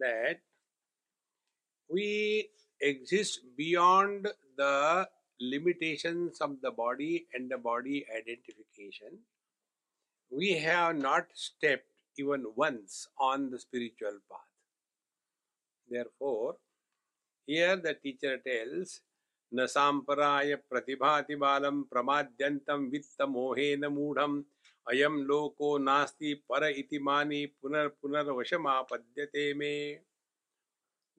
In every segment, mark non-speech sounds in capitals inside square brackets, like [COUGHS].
that we exist beyond the limitations of the body and the body identification, we have not stepped even once on the spiritual path. Therefore, here the teacher tells, न साम्पराय प्रतिभाति बालं प्रमाद्यन्तं वित्तमोहेन मूढम् अयम लोको नास्ति पर इति मानी पुनर पुनर आपद्यते मे।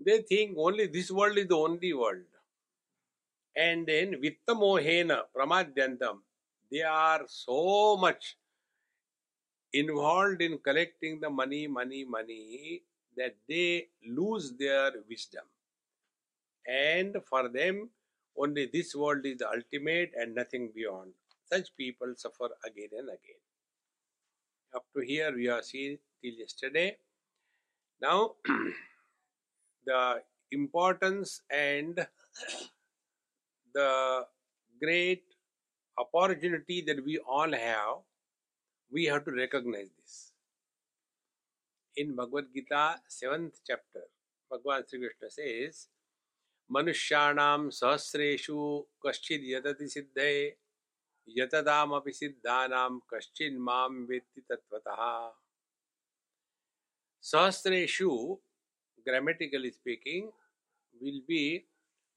They think only this world is the only world and then वित्त मोहेन प्रमाद्यंतम they are so much involve in collecting the money money money that they lose their wisdom and for them only this world is the ultimate end nothing beyond such people suffer again and again Up to here, we have seen till yesterday. Now, [CLEARS THROAT] the importance and [CLEARS THROAT] the great opportunity that we all have, we have to recognize this. In Bhagavad Gita, 7th chapter, Bhagavan Sri Krishna says, मनुष्याणां सहस्रेषु कश्चिद् यतति सिद्धे यतदाम सिद्धा कश्चिन माम वेत्ति तत्वतः सहस्त्रेशु grammatically speaking will be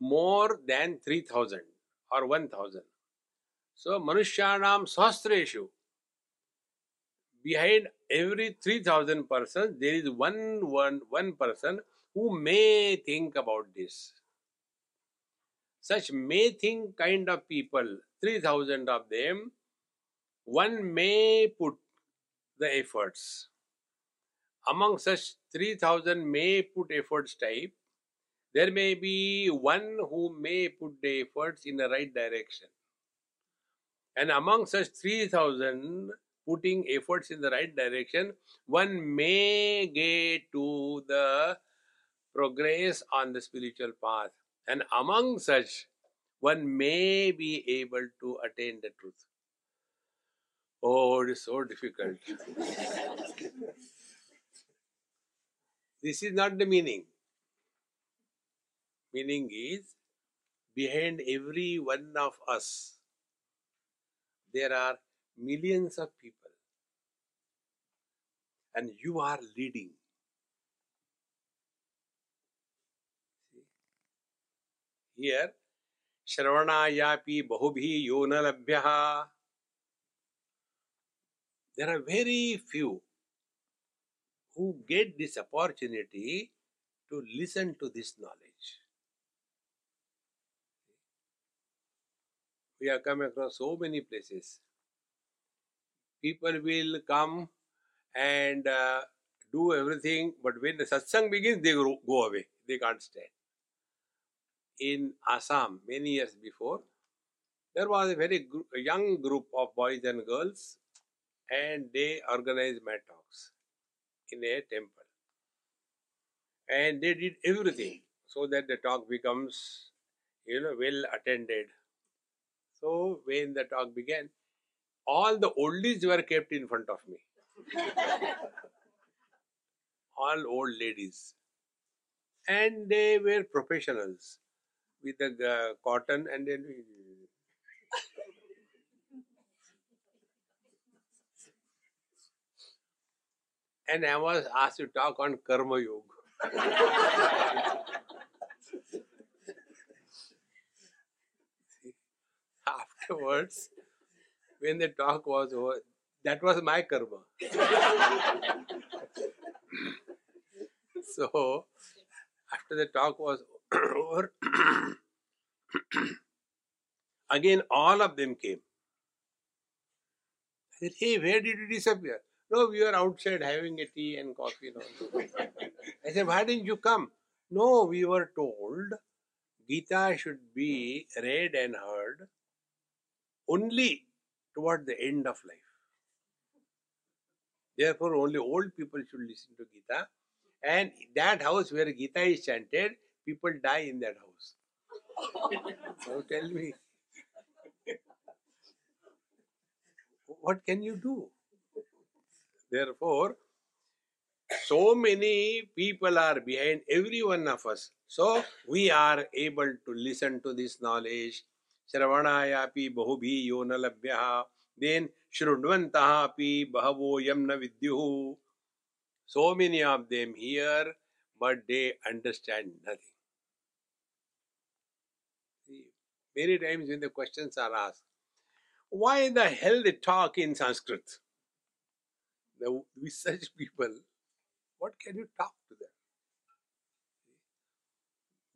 more than three thousand और वन थाउज़ेंड सो मनुष्याण सहस्त्रेशु behind every three thousand person there is one one one person who may think about this such may think kind of people 3000 of them one may put the efforts among such 3000 may put efforts type there may be one who may put the efforts in the right direction. And among such 3000 putting efforts in the right direction, one may get to the progress on the spiritual path. And among such, one may be able to attain the truth. Oh, it is so difficult. this is not the meaning meaning is behind every one of us there are millions of people and you are leading here shravanayapi bahubhi yona labhyaha there are very few who get this opportunity to listen to this knowledge we have come across so many places people will come and uh, do everything, but when the satsang begins, they go away. They can't stand. In Assam, many years before, there was a very gr- young group of boys and girls, and they organized mat talks in a temple. And they did everything so that the talk becomes, you know, well attended. So when the talk began, all the oldies were kept in front of me. [LAUGHS] all old ladies. And they were professionals with the uh, cotton and then. We [LAUGHS] and I was asked to talk on Karma Yoga. [LAUGHS] Afterwards, when the talk was over, that was my karma. [LAUGHS] so, after the talk was [CLEARS THROAT] over, [CLEARS THROAT] again all of them came. I said, Hey, where did you disappear? No, we were outside having a tea and coffee. No. I said, Why didn't you come? No, we were told Gita should be read and heard only toward the end of life. Therefore, only old people should listen to Gita. And that house where Gita is chanted, people die in that house. Now tell me. what can you do? Therefore, so many people are behind every one of us. So we are able to listen to this knowledge. Shravanayapi bahubhi labhyaha. Then Shrudvantahapi bahavo yamna vidyuhu. So many of them here, but they understand nothing. See, many times when the questions are asked, why the hell they talk in Sanskrit? The, such people, what can you talk to them?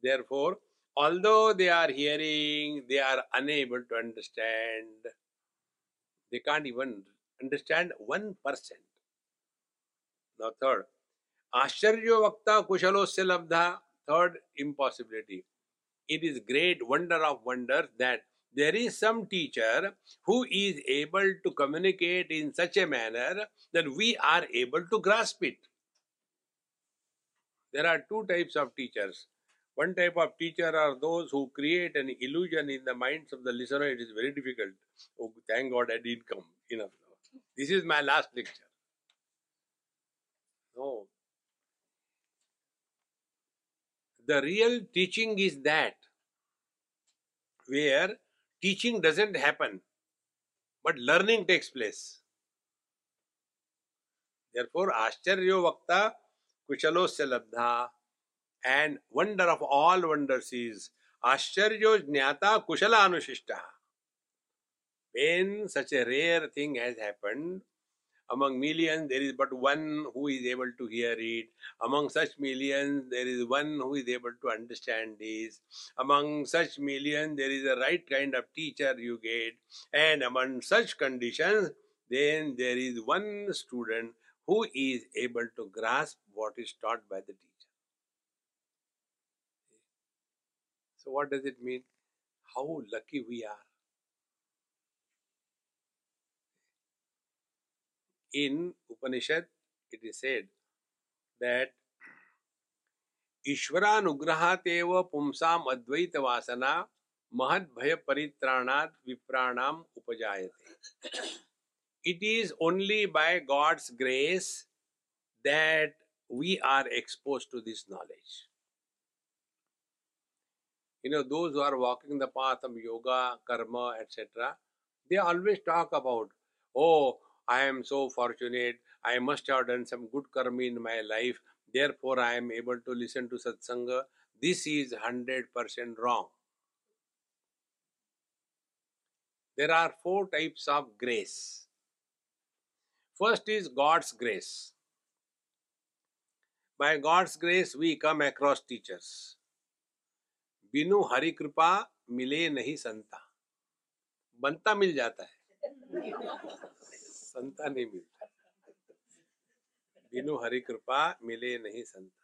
Therefore, although they are hearing, they are unable to understand. They can't even understand 1%. Now, third, Ashcharyo Vakta Kushalosya Labdha. Third impossibility. It is great wonder of wonders that there is some teacher who is able to communicate in such a manner that we are able to grasp it. There are two types of teachers. One type of teacher are those who create an illusion in the minds of the listener. It is very difficult. Oh, thank God I didn't come. Enough. This is my last lecture. No. The real teaching is that where teaching doesn't happen, but learning takes place. Therefore, Ashcharyo Vakta Kushalosya Labdha and wonder of all wonders is Ashcharyo Jnata Kushala Anushishta. When such a rare thing has happened, among millions, there is but one who is able to hear it. Among such millions, there is one who is able to understand this. Among such millions, there is a right kind of teacher you get. And among such conditions, then there is one student who is able to grasp what is taught by the teacher. So, what does it mean? How lucky we are. in Upanishad, it is said that ईश्वरानुग्रहात एव पुंसाम अद्वैत वासना महद भय परित्राणात विप्राणाम उपजायते it is only by god's grace that we are exposed to this knowledge you know those who are walking the path of yoga karma etc they always talk about oh I am so fortunate. I must have done some good karma in my life. Therefore, I am able to listen to satsanga. This is 100% wrong. There are four types of grace. First is God's grace. By God's grace, we come across teachers. बिनु हरि कृपा मिले नहीं संता बनता मिल जाता है संता नहीं मिलता। हरि कृपा मिले नहीं संता।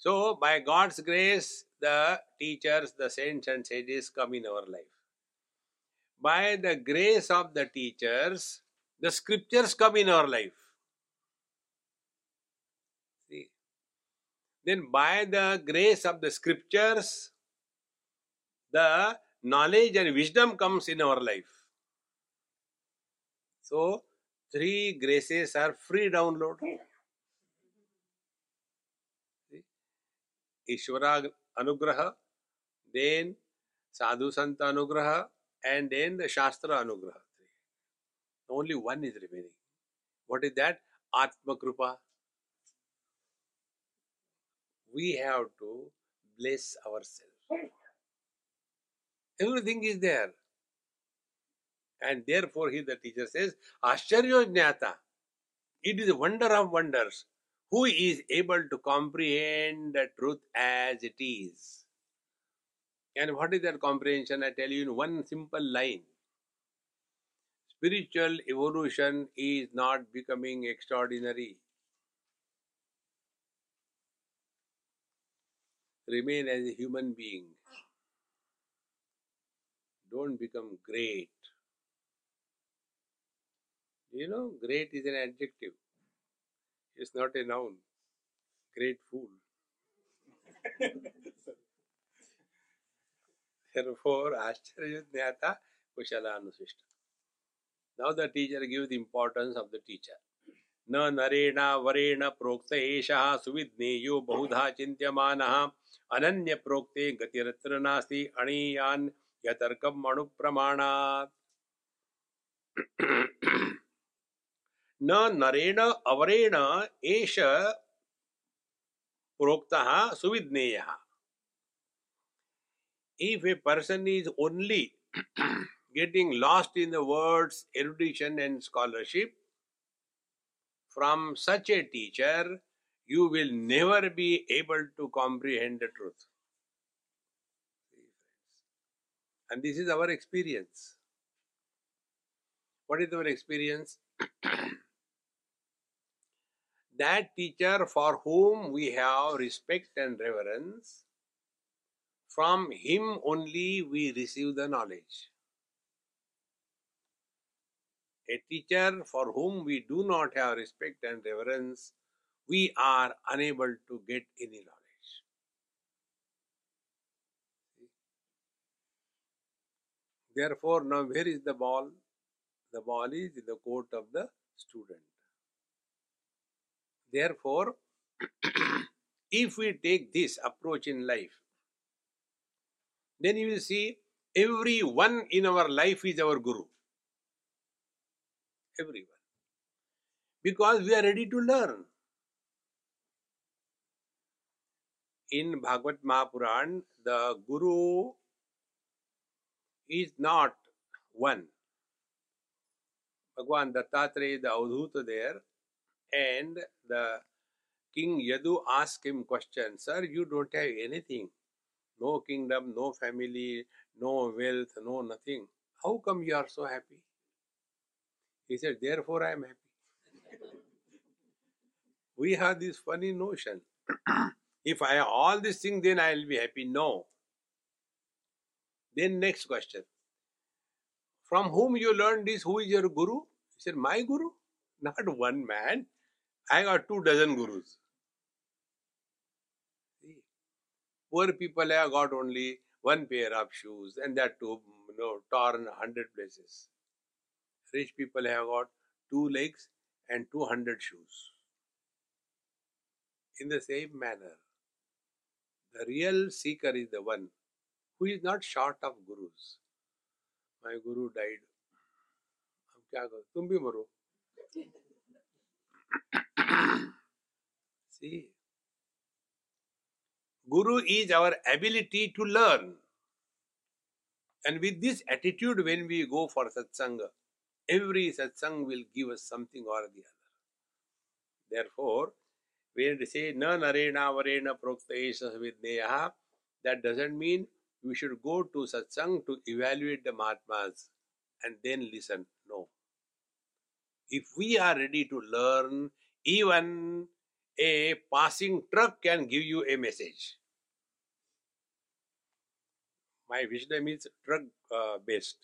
So by God's grace the teachers the saints and sages come in our life by the grace of the teachers the scriptures come in our life then by the grace of the scriptures the knowledge and wisdom comes in our life so, three graces are free download. Ishvara Anugraha, then Sadhu Santa Anugraha, and then the Shastra Anugraha. Only one is remaining. What is that? Atma Krupa. We have to bless ourselves. Everything is there. And therefore, he, the teacher says, Ashcharyo Jnata. It is a wonder of wonders. Who is able to comprehend the truth as it is? And what is that comprehension? I tell you in one simple line. spiritual evolution is not becoming extraordinary. Remain as a human being. Don't become great. You know, great is an adjective. It's not a noun. Great fool. [LAUGHS] Therefore, Ashcharya Jnata Kushala Anusishta. Now the teacher gives the importance of the teacher. न नरेण वरेण प्रोक्त एषः सुविज्ञेयो बहुधा चिन्त्यमानः अनन्य प्रोक्ते गतिरत्र नास्ति अणीयान् यतर्कम् अणुप्रमाणात् न नरेण अवरेण एष प्रोक्तः सुविज्ञेयः if a person is only [CLEARS THROAT] getting lost in the words erudition and scholarship, from such a teacher, you will never be able to comprehend the truth. And this is our experience. What is our experience? [CLEARS THROAT] that teacher for whom we have respect and reverence from him only we receive the knowledge. A teacher for whom we do not have respect and reverence, we are unable to get any knowledge. Therefore, now where is the ball? The ball is in the court of the student. Therefore, [CLEARS THROAT] if we take this approach in life, then you will see everyone in our life is our Guru. Everyone. Because we are ready to learn. In Bhagavad Mahapuran, the Guru is not one. Bhagwan Dattatreya, the Avdhuta there, and the King Yadu asked him question, Sir, you don't have anything no kingdom, no family, no wealth, no nothing. How come you are so happy? He said, Therefore I am happy. we have this funny notion. [CLEARS THROAT] if I have all these things, then I will be happy. No. Then next question. From whom you learned this? Who is your guru? He said, My guru? Not one man. I got two dozen gurus. Poor people have got only one pair of shoes and that too, you know, torn a hundred places. Rich people have got two legs and 200 shoes. In the same manner, the real seeker is the one who is not short of gurus. My guru died. अब क्या करो तुम भी मरो [COUGHS] See, Guru is our ability to learn. And with this attitude, when we go for satsanga, every satsang will give us something or the other. Therefore, when we say na narena varena prokta vidneya, that doesn't mean we should go to satsang to evaluate the Mahatmas and then listen. No. If we are ready to learn, even a passing truck can give you a message. My wisdom is truck uh, based.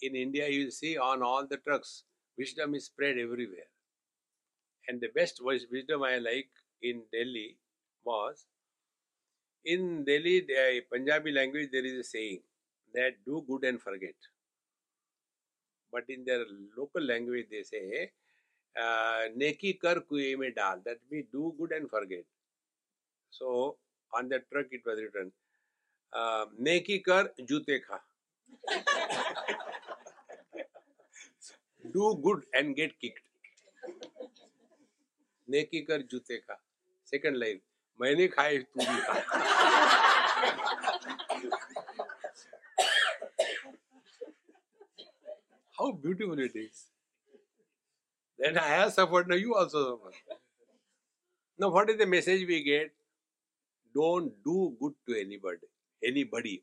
In India, you will see on all the trucks, wisdom is spread everywhere. And the best wisdom I like in Delhi was in Delhi, the Punjabi language, there is a saying that do good and forget. But in their local language, they say, uh, neki kar kuye mein dal. That means do good and forget. So on the truck it was written, uh, neki kar jute kha. Do good and get kicked. नेकी कर जूते का second line मैंने खाए तू भी खा How beautiful it is. Then I have suffered, now you also suffer. Now, what is the message we get? don't do good to anybody anybody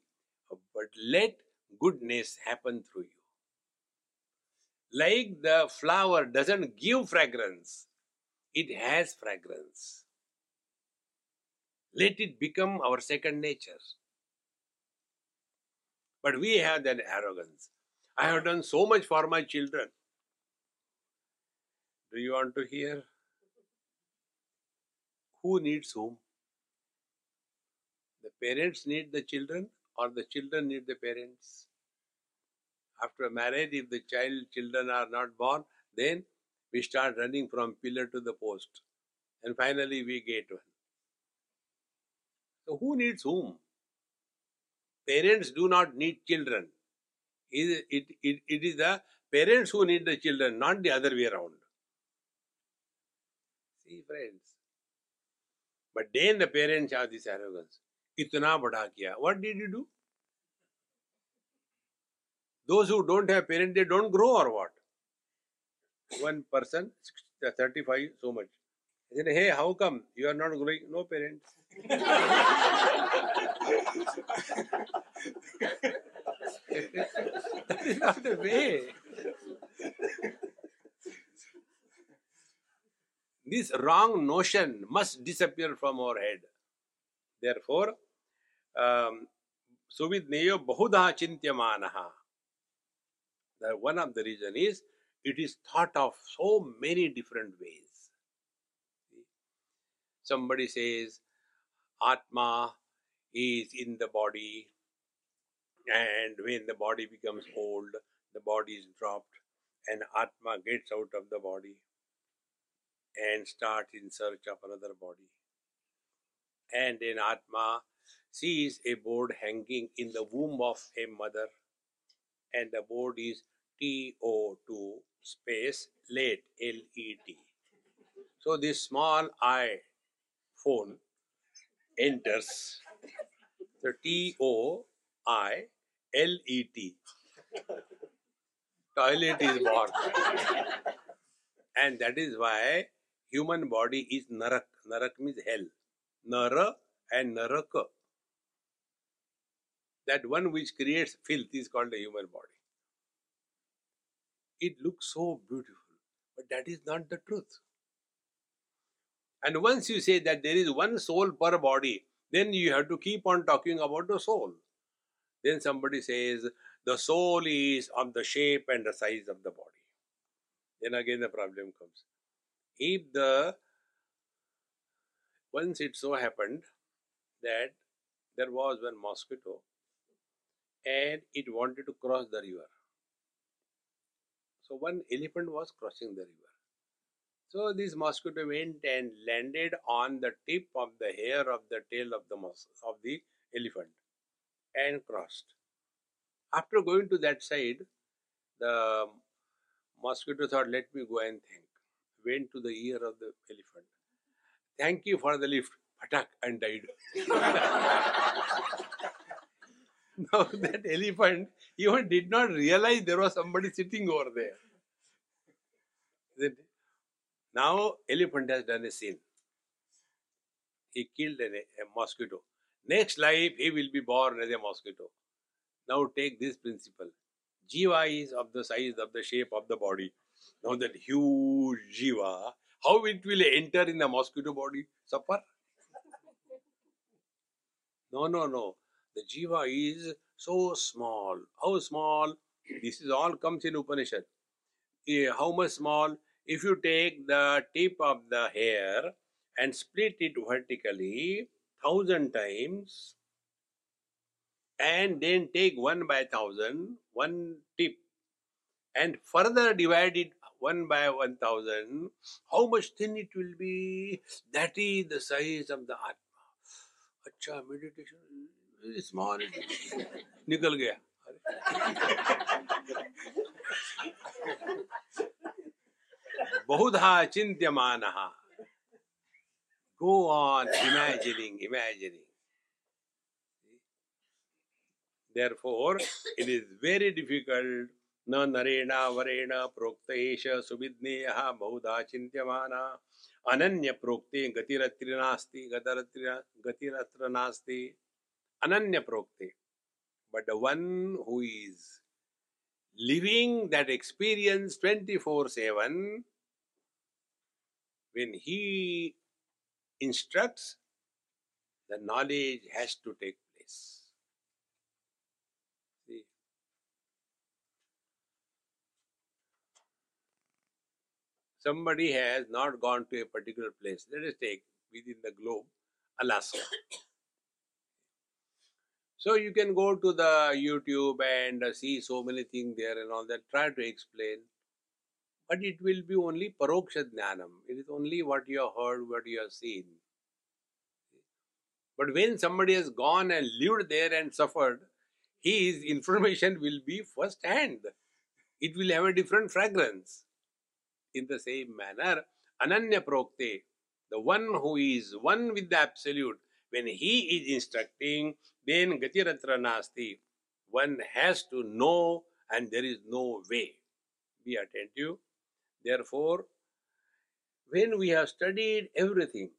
but let goodness happen through you. Like the flower doesn't give fragrance, it has fragrance. Let it become our second nature. But we have that arrogance. I have done so much for my children. Do you want to hear? Who needs whom? The parents need the children or the children need the parents? After marriage, if the child children are not born, then we start running from pillar to the post. And finally we get one. So who needs whom? Parents do not need children. It, it, it, it is the parents who need the children, not the other way around. See, friends. But then the parents have this arrogance. Itna bada kiya. What did you do? Those who don't have parents, they don't grow or what? One person, 35, so much. I said, hey, how come you are not growing? No parents. [LAUGHS] [LAUGHS] that is not the way. This wrong notion must disappear from our head. Therefore, um, Suvidneyo Bahudha Chintyamanaha. The one of the reason is it is thought of so many different ways. Somebody says Atma is in the body, and when the body becomes old, the body is dropped, and Atma gets out of the body and starts in search of another body. And then Atma sees a board hanging in the womb of a mother, and the board is TO2 space late L E T. So this small I phone enters the T O I L E T. Toilet is [LAUGHS] born. and that is why human body is narak. Narak means hell. Nara and naraka. That one which creates filth is called a human body. It looks so beautiful, but that is not the truth. And once you say that there is one soul per body, then you have to keep on talking about the soul. Then somebody says the soul is of the shape and the size of the body. Then again the problem comes. If the once it so happened that there was one mosquito and it wanted to cross the river. So one elephant was crossing the river. So this mosquito went and landed on the tip of the hair of the tail of the of the elephant and crossed. After going to that side, the mosquito thought, "Let me go and thank." Went to the ear of the elephant. Thank you for the lift. Patak and died. [LAUGHS] now that elephant even did not realize there was somebody sitting over there. Now elephant has done a sin. He killed a, a mosquito. Next life he will be born as a mosquito. Now take this principle. Jiva is of the size of the shape of the body. Now that huge jiva, how it will enter in the mosquito body? Suffer? No, no, no. The jiva is so small. How small? This is all comes in Upanishad. Eh, How much small? If you take the tip of the hair and split it vertically thousand times, and then take one by thousand, one tip, and further divide it one by one thousand, how much thin it will be? That is the size of the Atma. अच्छा meditation very small निकल गया बहुधा चिन्त्यमानः [LAUGHS] go on imagining imagining therefore it is very difficult न नरेण वरेण प्रोक्त एष सुविज्ञेयः बहुधा चिन्त्यमाना अनन्य प्रोक्ते गतिरत्र नास्ति गतिरत्र गतिरत्र नास्ति अनन्य प्रोक्ते But the one who is living that experience 24 7, when he instructs, the knowledge has to take place. See? Somebody has not gone to a particular place. Let us take within the globe Alaska. So you can go to the YouTube and see so many things there and all that. Try to explain. But it will be only paroksha jnanam. It is only what you have heard, what you have seen. But when somebody has gone and lived there and suffered, his [LAUGHS] information will be first hand. It will have a different fragrance. In the same manner, Ananya Prokte, the one who is one with the Absolute, when he is instructing, then Gatiratra Nasti. One has to know and there is no way. Be attentive. Therefore, when we have studied everything,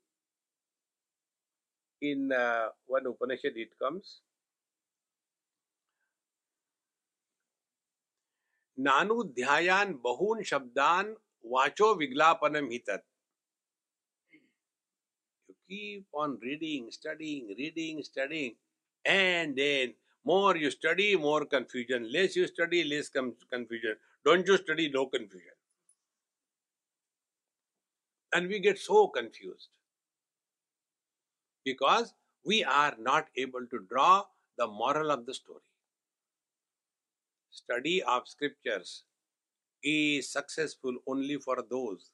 in uh, one Upanishad it comes, नानुध्यायान bahun shabdan vacho viglapanam hitat keep on reading, studying, reading, studying, and then more you study, more confusion. Less you study, less confusion. Don't you study, no confusion. And we get so confused because we are not able to draw the moral of the story. Study of scriptures is successful only for those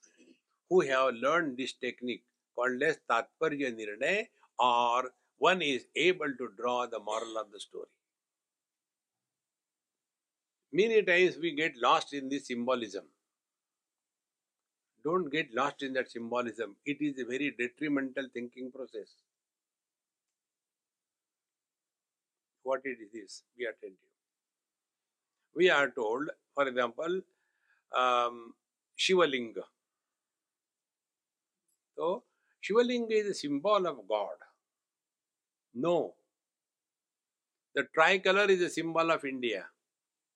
who have learned this technique called as Tatparya Nirnay or one is able to draw the moral of the story. Many times we get lost in this symbolism. Don't get lost in that symbolism. It is a very detrimental thinking process. What it is, be attentive. We are told, for example, um, Shivalinga. So, Shivalinga is a symbol of God. No. The tricolor is a symbol of India.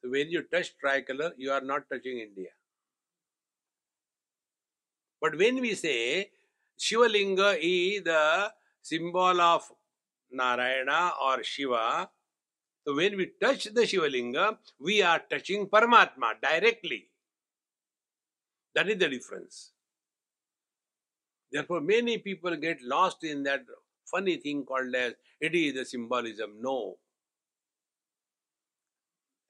So when you touch tricolor, you are not touching India. But when we say Shivalinga is the symbol of Narayana or Shiva, so when we touch the Shivalinga, we are touching Paramatma directly. That is the difference. Therefore, many people get lost in that funny thing called as it is the symbolism. No.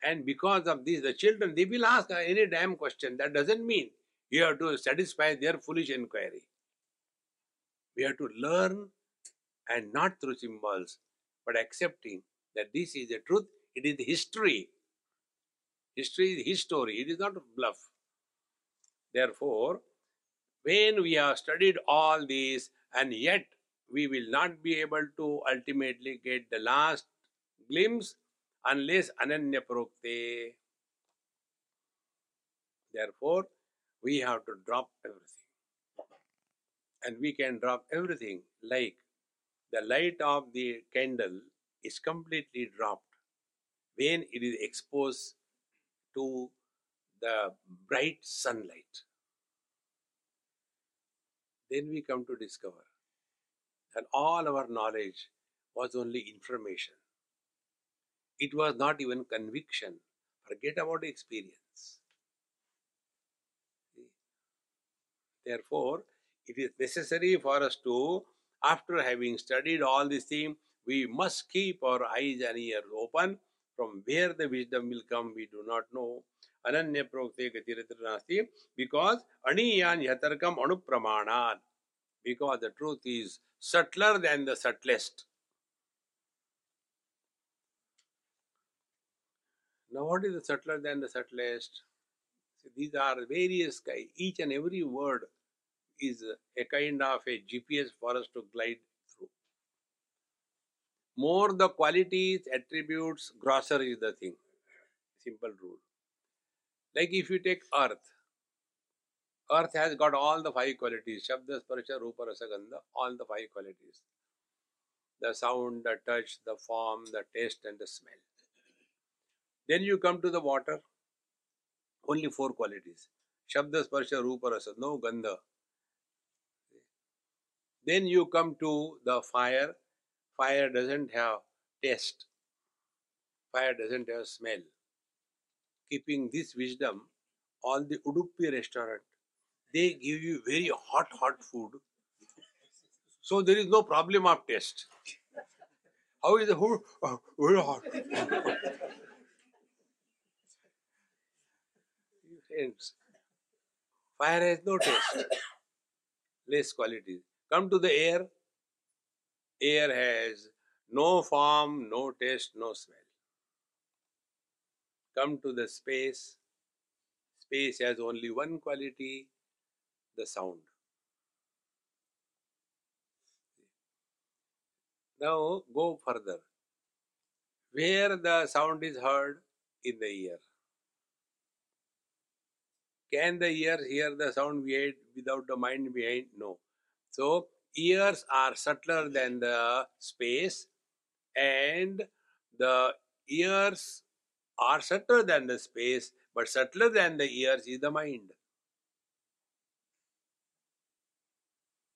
And because of this, the children, they will ask any damn question. That doesn't mean you have to satisfy their foolish inquiry. We have to learn and not through symbols, but accepting that this is the truth. It is history. History is his history. It is not bluff. Therefore, when we have studied all these and yet we will not be able to ultimately get the last glimpse unless ananya prokte. Therefore, we have to drop everything. And we can drop everything like the light of the candle is completely dropped when it is exposed to the bright sunlight then we come to discover that all our knowledge was only information. It was not even conviction. Forget about experience. Therefore, it is necessary for us to, after having studied all these things, we must keep our eyes and ears open. From where the wisdom will come, we do not know. Ananya prokte nasti because aniyan yatarkam anupramanat because the truth is subtler than the subtlest. Now, what is the subtler than the subtlest? See, these are various each and every word is a kind of a GPS for us to glide through. More the qualities, attributes, grosser is the thing. Simple rule. Like if you take earth, earth has got all the five qualities Shabda, Sparsha, Rupa, Rasa, Gandha, all the five qualities the sound, the touch, the form, the taste, and the smell. Then you come to the water, only four qualities. Shabda, Sparsha, Rupa, Rasa, no Gandha. Then you come to the fire. Fire doesn't have taste. Fire doesn't have smell. Keeping this wisdom, all the Udupi restaurant, they give you very hot, hot food. So there is no problem of taste. How is the food? Oh, very hot. Friends, fire has no taste, less quality. Come to the air, air has no form, no taste, no smell. Come to the space, space has only one quality the sound. Now go further. Where the sound is heard? In the ear. Can the ears hear the sound without the mind behind? No. So ears are subtler than the space, and the ears are subtler than the space, but subtler than the ears is the mind.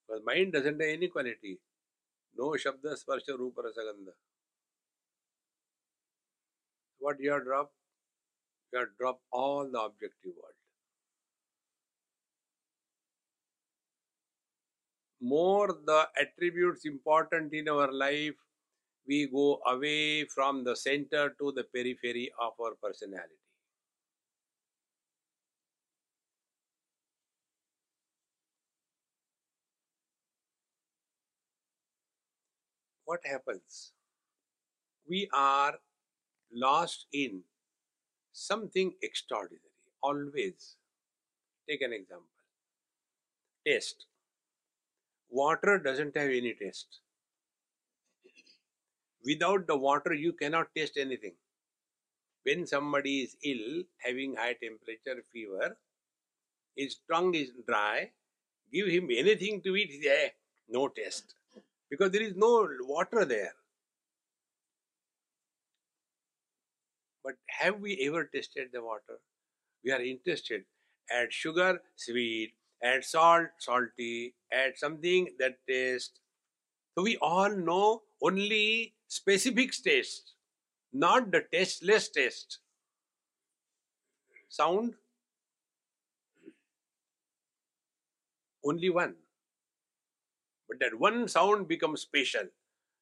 Because mind doesn't have any quality. No Shabda, Sparsha, Rupa, Rasagandha. What you have dropped? You have dropped all the objective world. More the attributes important in our life, we go away from the center to the periphery of our personality. what happens? We are lost in something extraordinary. Always. Take an example. Taste. Water doesn't have any taste. Without the water, you cannot taste anything. When somebody is ill, having high temperature, fever, his tongue is dry, give him anything to eat, there eh, no taste because there is no water there. But have we ever tasted the water? We are interested. Add sugar, sweet. Add salt, salty. Add something that tastes. So we all know only specific taste, not the tasteless taste. Sound? Only one. But that one sound becomes special.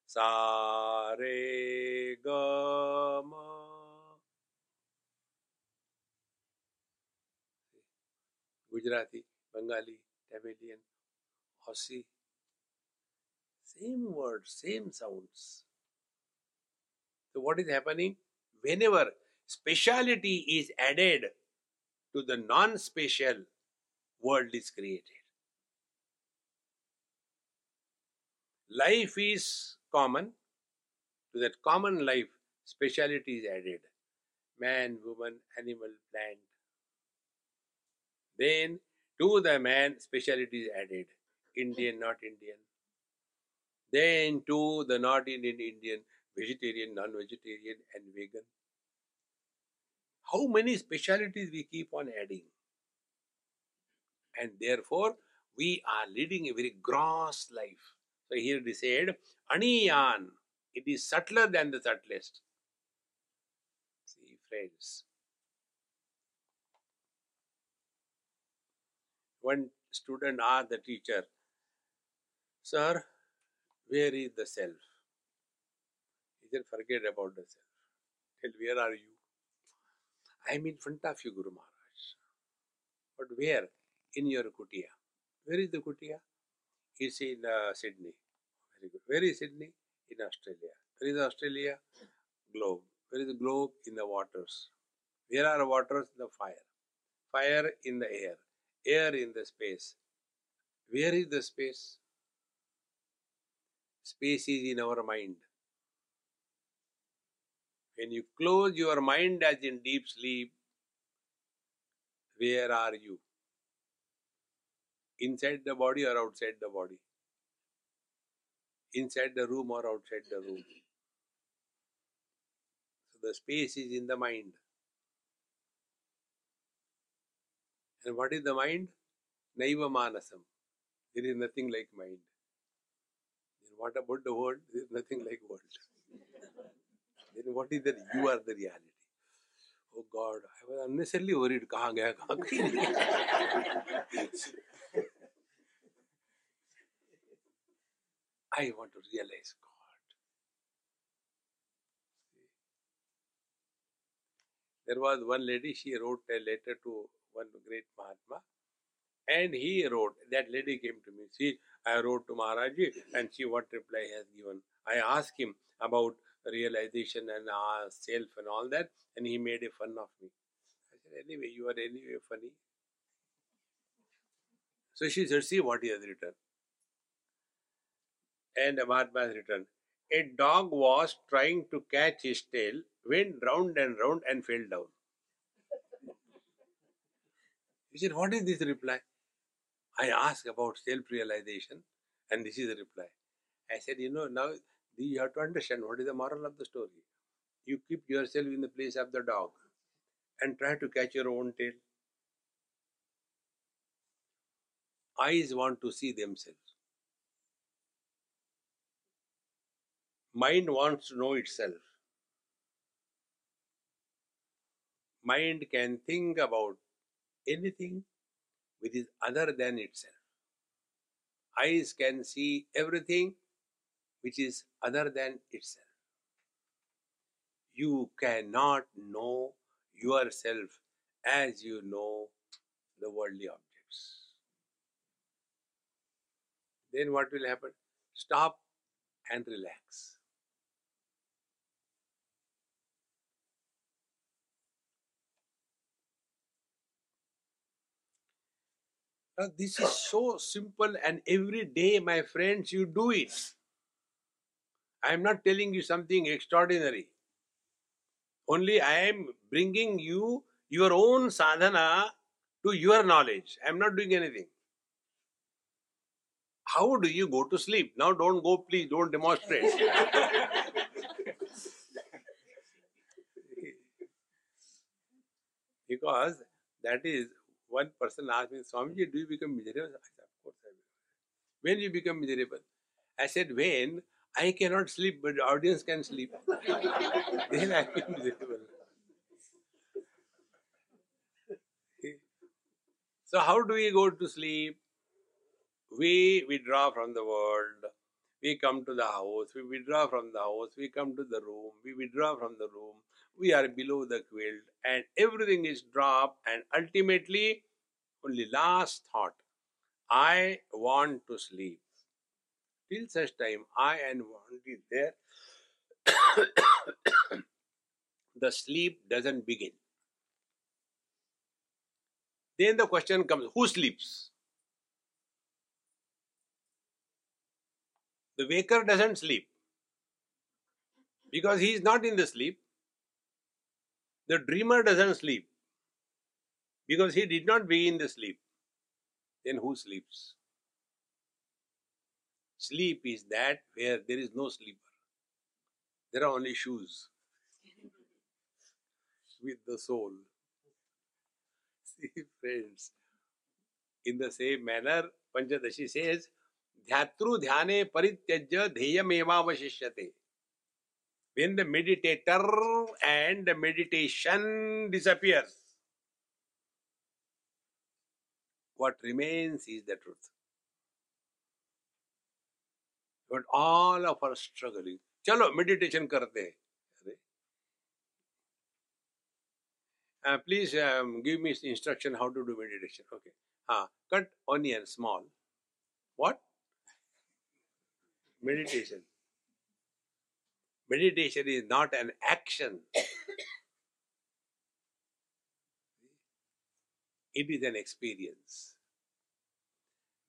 Sa re ga ma. Gujarati, Bengali, Tamilian, Aussie. Same words, same sounds. So what is happening? Whenever speciality is added to the non-special, world is created. life is common. To that common life, speciality is added. Man, woman, animal, plant. Then to the man, speciality is added. Indian, not Indian. Then to the not Indian, Indian, vegetarian, non-vegetarian, and vegan. How many specialities we keep on adding? And therefore, we are leading a very gross life. So here it is said, Aniyan. It is subtler than the subtlest. See, friends. One student asked the teacher, Sir, where is the self? He said, Forget about the self. Tell, where are you? I am in front of you, Guru Maharaj. But where? In your kutia. Where is the kutia? is in uh, Sydney. Very good. Where is Sydney? In Australia. Where is Australia? Globe. Where is the globe? In the waters. Where are waters? in The fire. Fire in the air. Air in the space. Where is the space? Space is in our mind. When you close your mind as in deep sleep, where are you? inside the body or outside the body, inside the room or outside the room. So The space is in the mind. And what is the mind? Naiva manasam. There is nothing like mind. Then what about the world? There is nothing like world. then what is that? You are the reality. Oh God, I was unnecessarily worried. Kahan gaya, kahan gaya. I want to realize God. There was one lady, she wrote a letter to one great Mahatma, and he wrote, that lady came to me. See, I wrote to Maharaji, and see what reply he has given. I asked him about realization and uh, self and all that, and he made a fun of me. I said, anyway, you are anyway funny. So she said, see what he has written. And Mahatma has written, a dog was trying to catch his tail, went round and round and fell down. He said, What is this reply? I asked about self realization, and this is the reply. I said, You know, now you have to understand what is the moral of the story. You keep yourself in the place of the dog and try to catch your own tail. Eyes want to see themselves. Mind wants to know itself. Mind can think about anything which is other than itself. Eyes can see everything which is other than itself. You cannot know yourself as you know the worldly objects. Then what will happen? Stop and relax. Now, this is so simple, and every day, my friends, you do it. I am not telling you something extraordinary. Only I am bringing you your own sadhana to your knowledge. I am not doing anything. How do you go to sleep? Now, don't go, please, don't demonstrate. [LAUGHS] because that is one person asked me, Swamiji, do you become miserable? I said, Of course I will. When you become miserable? I said, When I cannot sleep, but the audience can sleep. [LAUGHS] then I become miserable. so, how do we go to sleep? We withdraw from the world. We come to the house. We withdraw from the house. We come to the room. We withdraw from the room we are below the quilt and everything is dropped and ultimately only last thought i want to sleep. Till such time i and want is there [COUGHS] the sleep doesn't begin. Then the question comes who sleeps? The waker doesn't sleep because he is not in the sleep the dreamer doesn't sleep because he did not begin the sleep. Then who sleeps? Sleep is that where there is no sleeper. There are only shoes [LAUGHS] with the soul. See, friends, in the same manner, Panchadashi says, ध्यातृ ध्याने परित्यज्य ध्येयमेवावशिष्यते when the meditator and the meditation disappears, what remains is the truth. But all of us struggling. चलो meditation करते हैं uh, please um, give me instruction how to do meditation. Okay. Uh, cut onion small. What? Meditation. Meditation is not an action, it is an experience.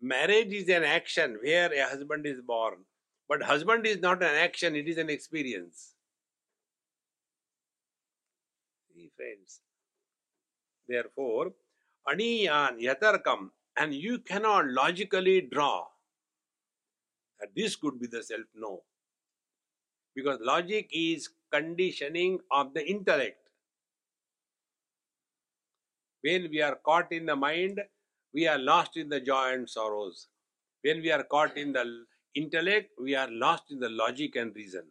Marriage is an action where a husband is born, but husband is not an action, it is an experience. See, friends. Therefore, aniyan yatarkam, and you cannot logically draw that this could be the self. No because logic is conditioning of the intellect. When we are caught in the mind, we are lost in the joy and sorrows. When we are caught in the intellect, we are lost in the logic and reason.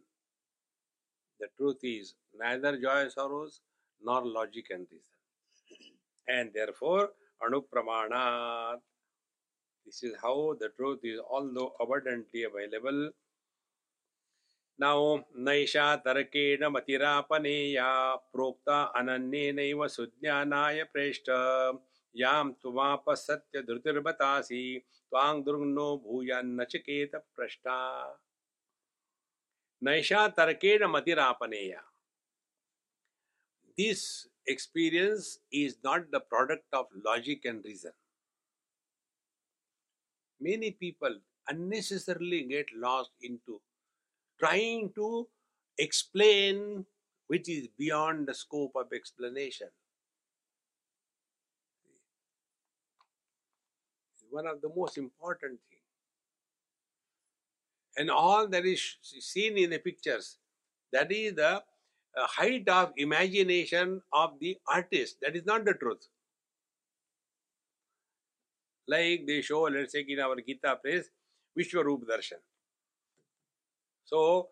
The truth is neither joy and sorrows nor logic and reason. And therefore, Anupramanat. This is how the truth is, although abundantly available. Now, Naisha Tarakena Matirapaneya Prokta Ananyenaiva Sudnyanaya Preshta Yam Tumapa Satya Dhrutirbatasi Twang Durgno Bhuyan Nachiketa Prashta Naisha Tarakena Matirapaneya This experience is not the product of logic and reason. Many people unnecessarily get lost into trying to explain which is beyond the scope of explanation. One of the most important things. And all that is seen in the pictures, that is the uh, height of imagination of the artist. That is not the truth. Like they show, let's say in our Gita place, Vishwarup Darshan. So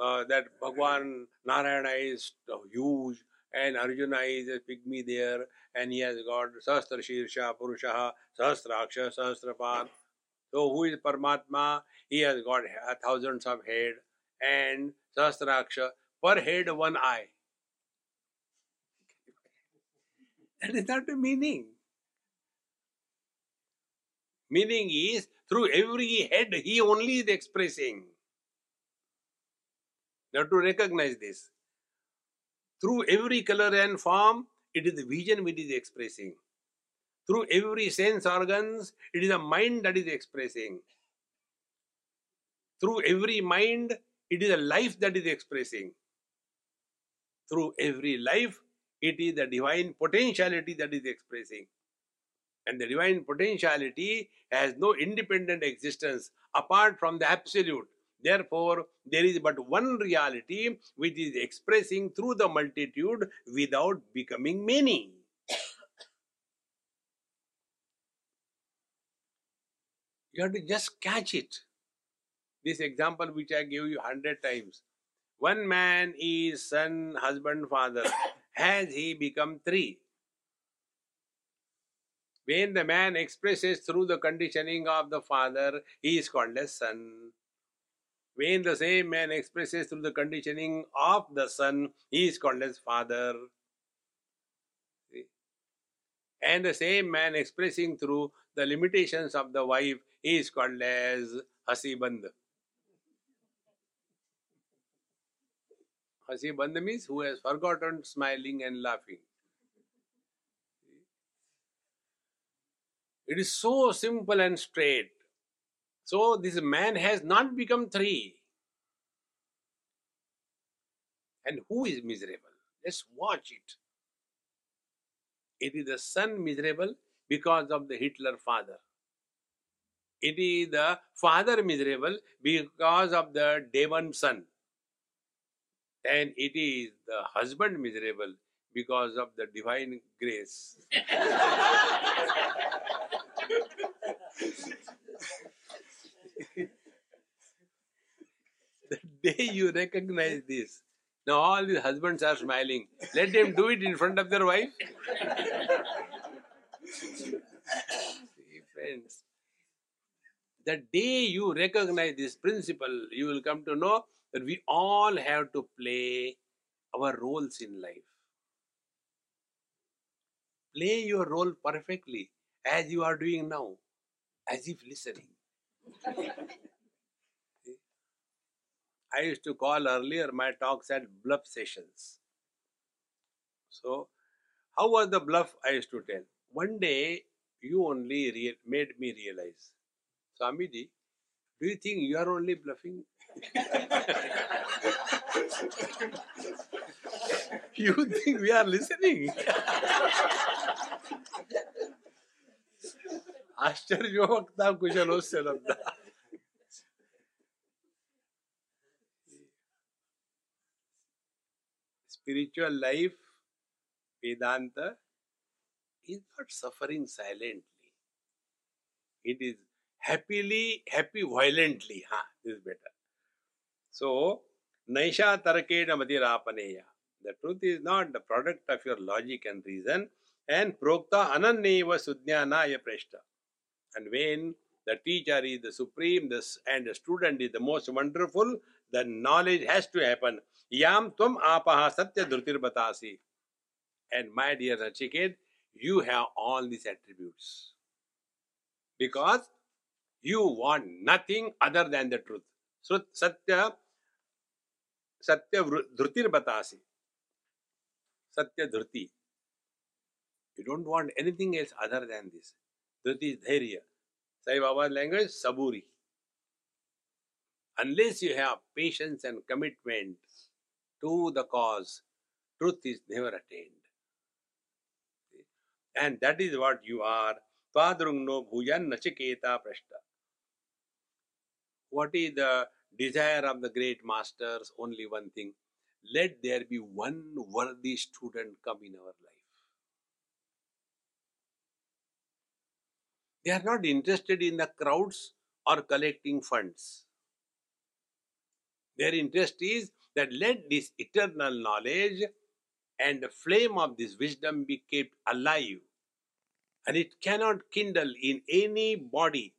uh, that Bhagwan Narayana is huge and Arjuna is a pygmy there and he has got Sahasra Shirsha Purusha, Sahasraksha, Sahasrapad. So who is Paramatma? He has got thousands of head and Sahasraksha per head one eye. That is not the meaning. Meaning is through every head he only is expressing. You have to recognize this. Through every color and form, it is the vision which is expressing. Through every sense organs, it is the mind that is expressing. Through every mind, it is a life that is expressing. Through every life, it is the divine potentiality that is expressing. And the divine potentiality has no independent existence apart from the absolute. Therefore, there is but one reality which is expressing through the multitude without becoming many. you have to just catch it. This example, which I gave you hundred times. One man is son, husband, father. [COUGHS] Has he become three? When the man expresses through the conditioning of the father, he is called as son. When the same man expresses through the conditioning of the son, he is called as father. And the same man expressing through the limitations of the wife, he is called as Hasiband. Hasiband means who has forgotten smiling and laughing. It is so simple and straight. So this man has not become three. And who is miserable? Let's watch it. It is the son miserable because of the Hitler father. It is the father miserable because of the demon son. And it is the husband miserable because of the divine grace. [LAUGHS] the day you recognize this, now all the husbands are smiling. Let them do it in front of their wife. See, friends, the day you recognize this principle, you will come to know that we all have to play our roles in life. Play your role perfectly as you are doing now, as if listening. I used to call earlier my talks at bluff sessions. So, how was the bluff I used to tell? One day, you only rea- made me realize, Swamiji, do you think you are only bluffing? [LAUGHS] you think we are listening? ಆಶ್ಚರ್ಯ ಹೋಗ್ತಾ ಕುಶಲೋತ್ಸಲಬ್ದ spiritual life, Vedanta, is not suffering silently. It is happily, happy violently. Ha, this is better. So, Naisha Tarakena Madirapaneya. The truth is not the product of your logic and reason. And Prokta Ananneva Sudnyanaya Preshta. And when the teacher is the supreme and the student is the most wonderful, the knowledge has to happen. याम तुम आप सत्य ध्रुतिर बतासी and my dear Nachiketa you have all this attributes because you want nothing other than the truth सत्य सत्य ध्रुतिर बतासी सत्य Dhruti you don't want anything else other than this Dhruti धैर्य साई बाबा लैंग्वेज सबूरी Unless you have patience and commitment, to the cause, truth is never attained. And that is what you are. Twadrungno bhujan nachiketa prashta. What is the desire of the great masters? Only one thing. Let there be one worthy student come in our life. They are not interested in the crowds or collecting funds. Their interest is that let this eternal knowledge and the flame of this wisdom be kept alive. And it cannot kindle in any body.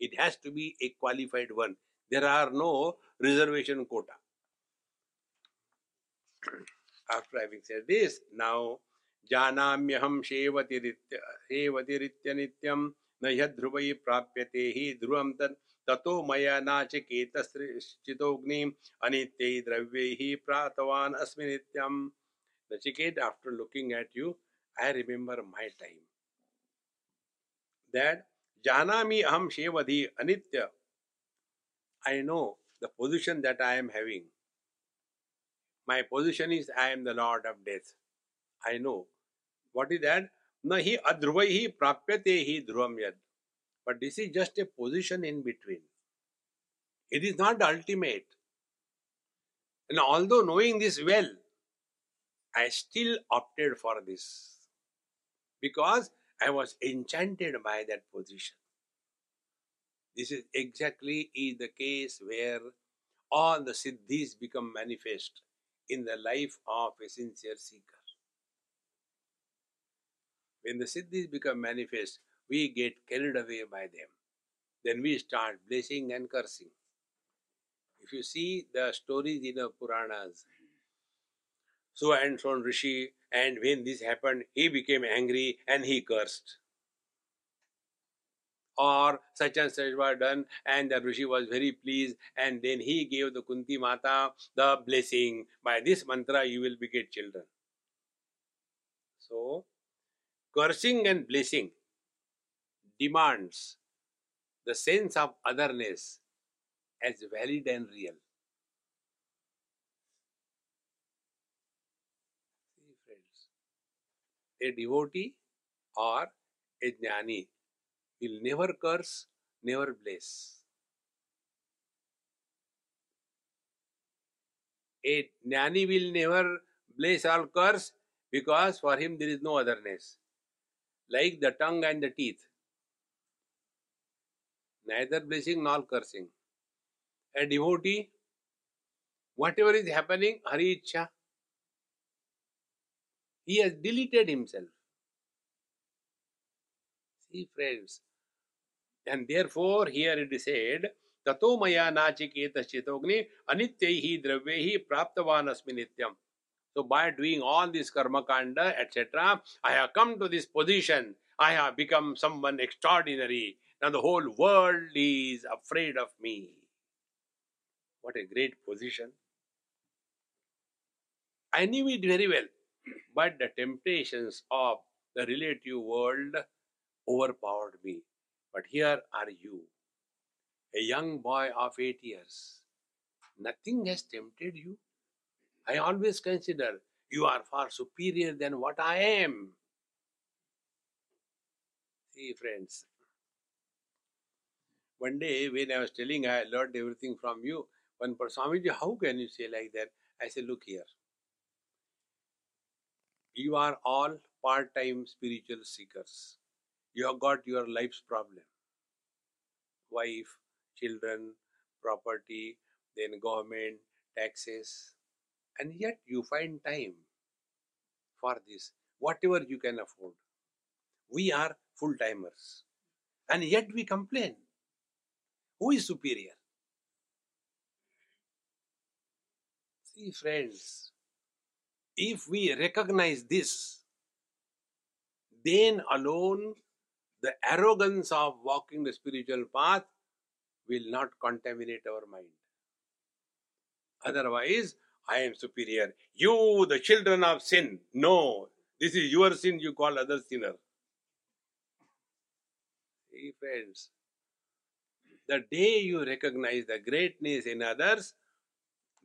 It has to be a qualified one. There are no reservation quota. After having said this, now janamyaham shevatiritya nityam न यध्रुवै प्राप्यते हि ध्रुवं तत् ततो मया नाचिकेतश्चितोऽग्निम् अनित्यै द्रव्यैः प्रातवान् अस्मि नित्यम्। Nachiketa after looking at you I remember my time that जानामि अहं शेवधि अनित्य। I know the position that I am having my position is I am the lord of death I know what is that न हि अध्रुवैः प्राप्यते ही ध्रुवं यद। But this is just a position in between. It is not ultimate. And although knowing this well i still opted for this because i was enchanted by that position. This is exactly is the case where all the siddhis become manifest in the life of a sincere seeker. When the siddhis become manifest, we get carried away by them. Then we start blessing and cursing. If you see the stories in the Puranas, so and so Rishi, and when this happened, he became angry and he cursed. Or such and such was done, and the Rishi was very pleased, and then he gave the Kunti Mata the blessing. By this mantra, you will beget children. So, cursing and blessing demands the sense of otherness as valid and real. A devotee or a jnani will never curse, never bless. A jnani will never bless or curse because for him there is no otherness like the tongue and the teeth Neither blessing nor cursing. A devotee, whatever is happening, Hari Ichha, he has deleted himself. See, friends, and therefore here it is said, ततो मया नाचिकेत चितोग्नि अनित्य द्रव्य प्राप्तवान अस्मि नित्यम so by doing all this karma kanda, etc., I have come to this position. I have become someone extraordinary. Now the whole world is afraid of me. What a great position. I knew it very well, but the temptations of the relative world overpowered me. But here are you, a young boy of eight years. Nothing has tempted you. I always consider you are far superior than what I am. See, friends, one day when I was telling I learned everything from you, one person, Swamiji, how can you say like that? I said, look here. You are all part time spiritual seekers. You have got your life's problem wife, children, property, then government, taxes, and yet you find time for this, whatever you can afford. We are full timers, and yet we complain. Who is superior? See, friends, if we recognize this, then alone the arrogance of walking the spiritual path will not contaminate our mind. Otherwise, I am superior. You, the children of sin. No, this is your sin, you call other sinner. See, friends, The day you recognize the greatness in others,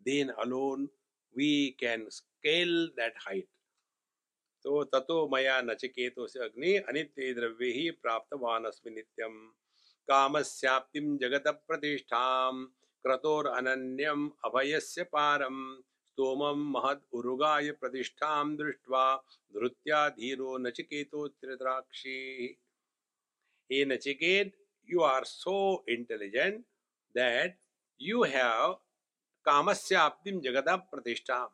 then alone we can scale that height. So tato maya nachiketo se agni anitye dravyehi praptavan asmi nityam कामस्याप्तिं जगतप्रतिष्ठां क्रतोरनन्यम् अभयस्य पारं स्तोमं महद् उरुगाय प्रतिष्ठां दृष्ट्वा धृत्या धीरो नचिकेतो त्रित्राक्षी हे Nachiket you are so intelligent that you have kamasya aptim jagata pratistham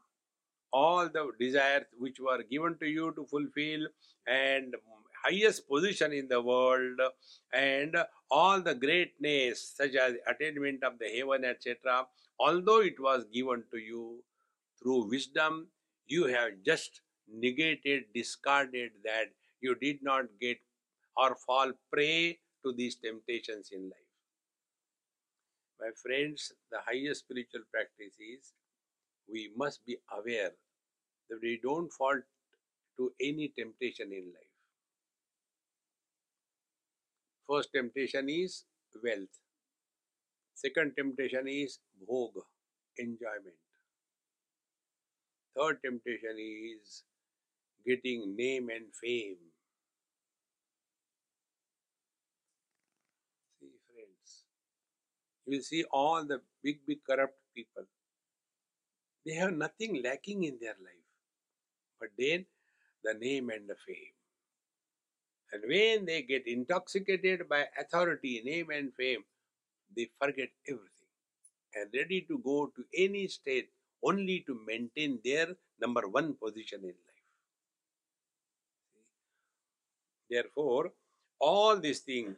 all the desires which were given to you to fulfill and highest position in the world and all the greatness such as attainment of the heaven etc although it was given to you through wisdom you have just negated discarded that you did not get or fall prey to these temptations in life my friends the highest spiritual practice is we must be aware that we don't fall to any temptation in life. First temptation is wealth. Second temptation is bhog, enjoyment. Third temptation is getting name and fame. See, friends, you will see all the big, big corrupt people. They have nothing lacking in their life but then the name and the fame. And when they get intoxicated by authority, name, and fame, they forget everything and ready to go to any state only to maintain their number one position in life. Therefore, all these things,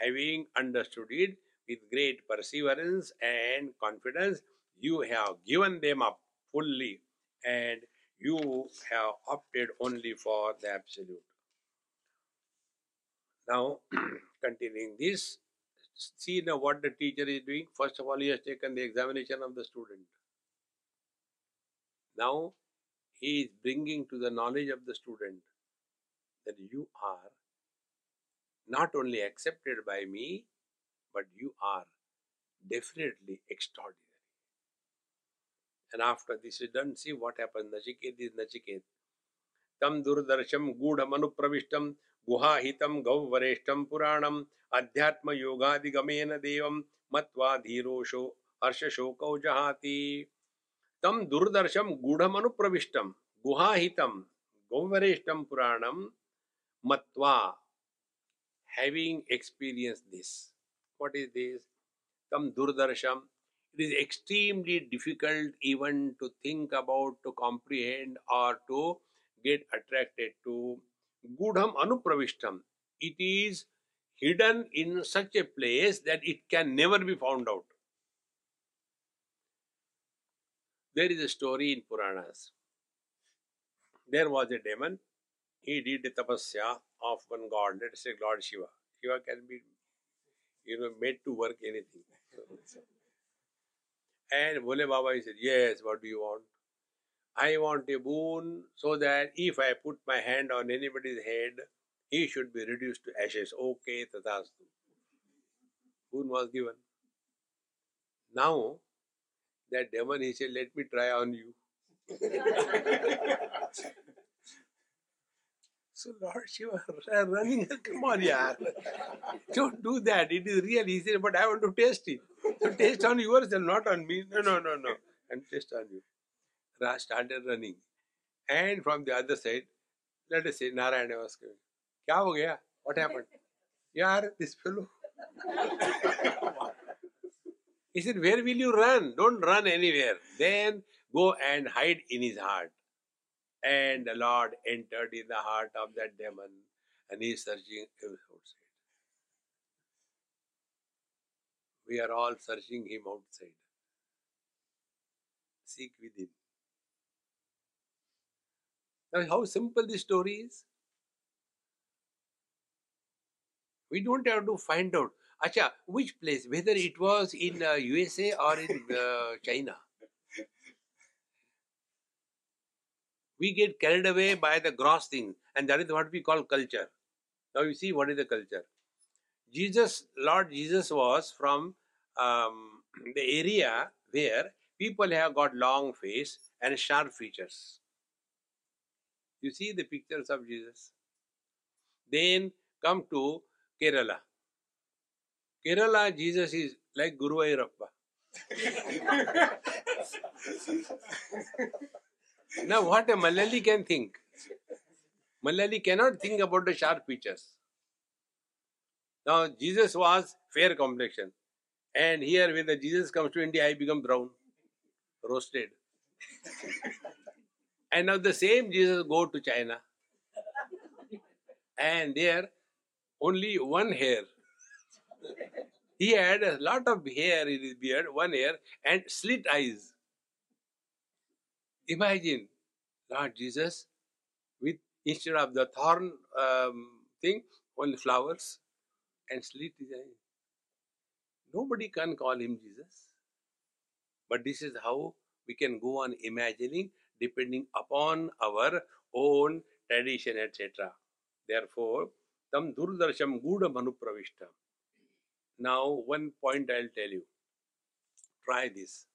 Having understood it, with great perseverance and confidence, you have given them up fully and you have opted only for the absolute. Now, [CLEARS THROAT] continuing this, see now what the teacher is doing. First of all, he has taken the examination of the student. Now, he is bringing to the knowledge of the student that you are not only accepted by me, but you are definitely extraordinary. And after this is done, see what happens. Nachiket is Nachiket. Tam durdarsham gudhamanupravishtam gauvareshtam puranam adhyatma yogadigamena devam matva dhirosho harshashokau jahati. Tam durdarsham gudhamanupravishtam guhahitam gauvareshtam puranam matva having experienced this what is this? Tam Durdarsham. It is extremely difficult even to think about, to comprehend, or to get attracted to. Gudham Anupravishtam. It is hidden in such a place that it can never be found out. There is a story in Puranas. There was a demon. He did the tapasya of one god, let's say Lord Shiva. Shiva can be you know, made to work anything. [LAUGHS] and Bole Baba he said, Yes, what do you want? I want a boon so that if I put my hand on anybody's head, he should be reduced to ashes. Okay, tatastu. Boon was given. Now, that demon, he said, Let me try on you. [LAUGHS] [LAUGHS] So, Lord Shiva, running, come on, yeah. Don't do that. It is real. He said, but I want to taste it. So taste on yours and not on me. No, no, no, no. And taste on you. Ra started running. And from the other side, let us say, Narayana was coming. Kya ho gaya? What happened? Yaar, this fellow. he said, where will you run? Don't run anywhere. Then go and hide in his heart. And the Lord entered in the heart of that demon and he is searching outside. We are all searching him outside. Seek within. Now, how simple this story is? We don't have to find out. Acha, which place? Whether it was in uh, USA or in uh, China. We get carried away by the gross things, and that is what we call culture. Now you see what is the culture. Jesus, Lord Jesus was from um, the area where people have got long face and sharp features. You see the pictures of Jesus. Then come to Kerala. Kerala, Jesus is like Guru Ayyappa. [LAUGHS] [LAUGHS] now, what a Malayali can think? Malayali cannot think about the sharp features. Now, Jesus was fair complexion. And here, when the Jesus comes to India, I become brown, roasted. and now the same Jesus go to China. And there, only one hair. He had a lot of hair in his beard, one hair, and slit eyes. Imagine Lord Jesus with instead of the thorn um, thing, only flowers and slit his. Nobody can call him Jesus. But this is how we can go on imagining depending upon our own tradition, etc. Therefore, tam durdarsham guda manupravishtam. Now, one point I'll tell you. Try this.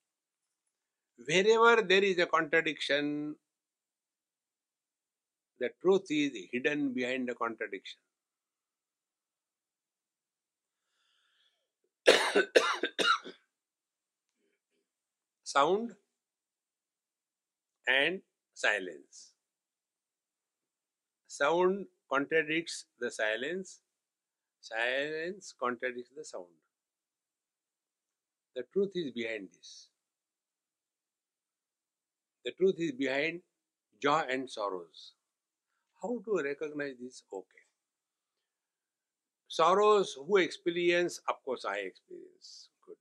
Wherever there is a contradiction, the truth is hidden behind the contradiction. [COUGHS] Sound and silence. Sound contradicts the silence, silence contradicts the sound. The truth is behind this. The truth is behind joy and sorrows. How to recognize this? Okay. Sorrows, who experience? Of course, I experience. Good.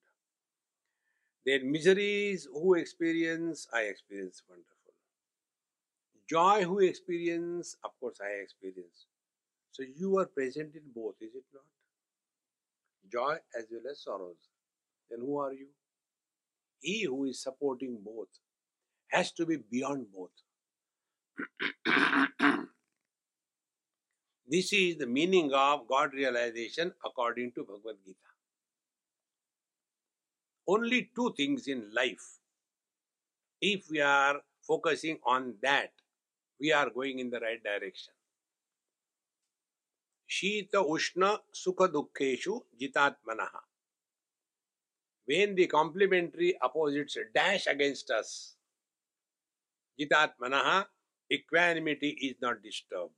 Then miseries, who experience? I experience. Wonderful. Joy, who experience? Of course, I experience. So you are present in both, is it not? Joy as well as sorrows. Then who are you? He who is supporting both has to be beyond both. [CLEARS THROAT] this is the meaning of God realization according to Bhagavad Gita. Only two things in life. If we are focusing on that, we are going in the right direction. Shita Ushna Sukha Dukkeshu Jitatmanaha. When the complementary opposites dash against us, jitatmanaha equanimity is not disturbed.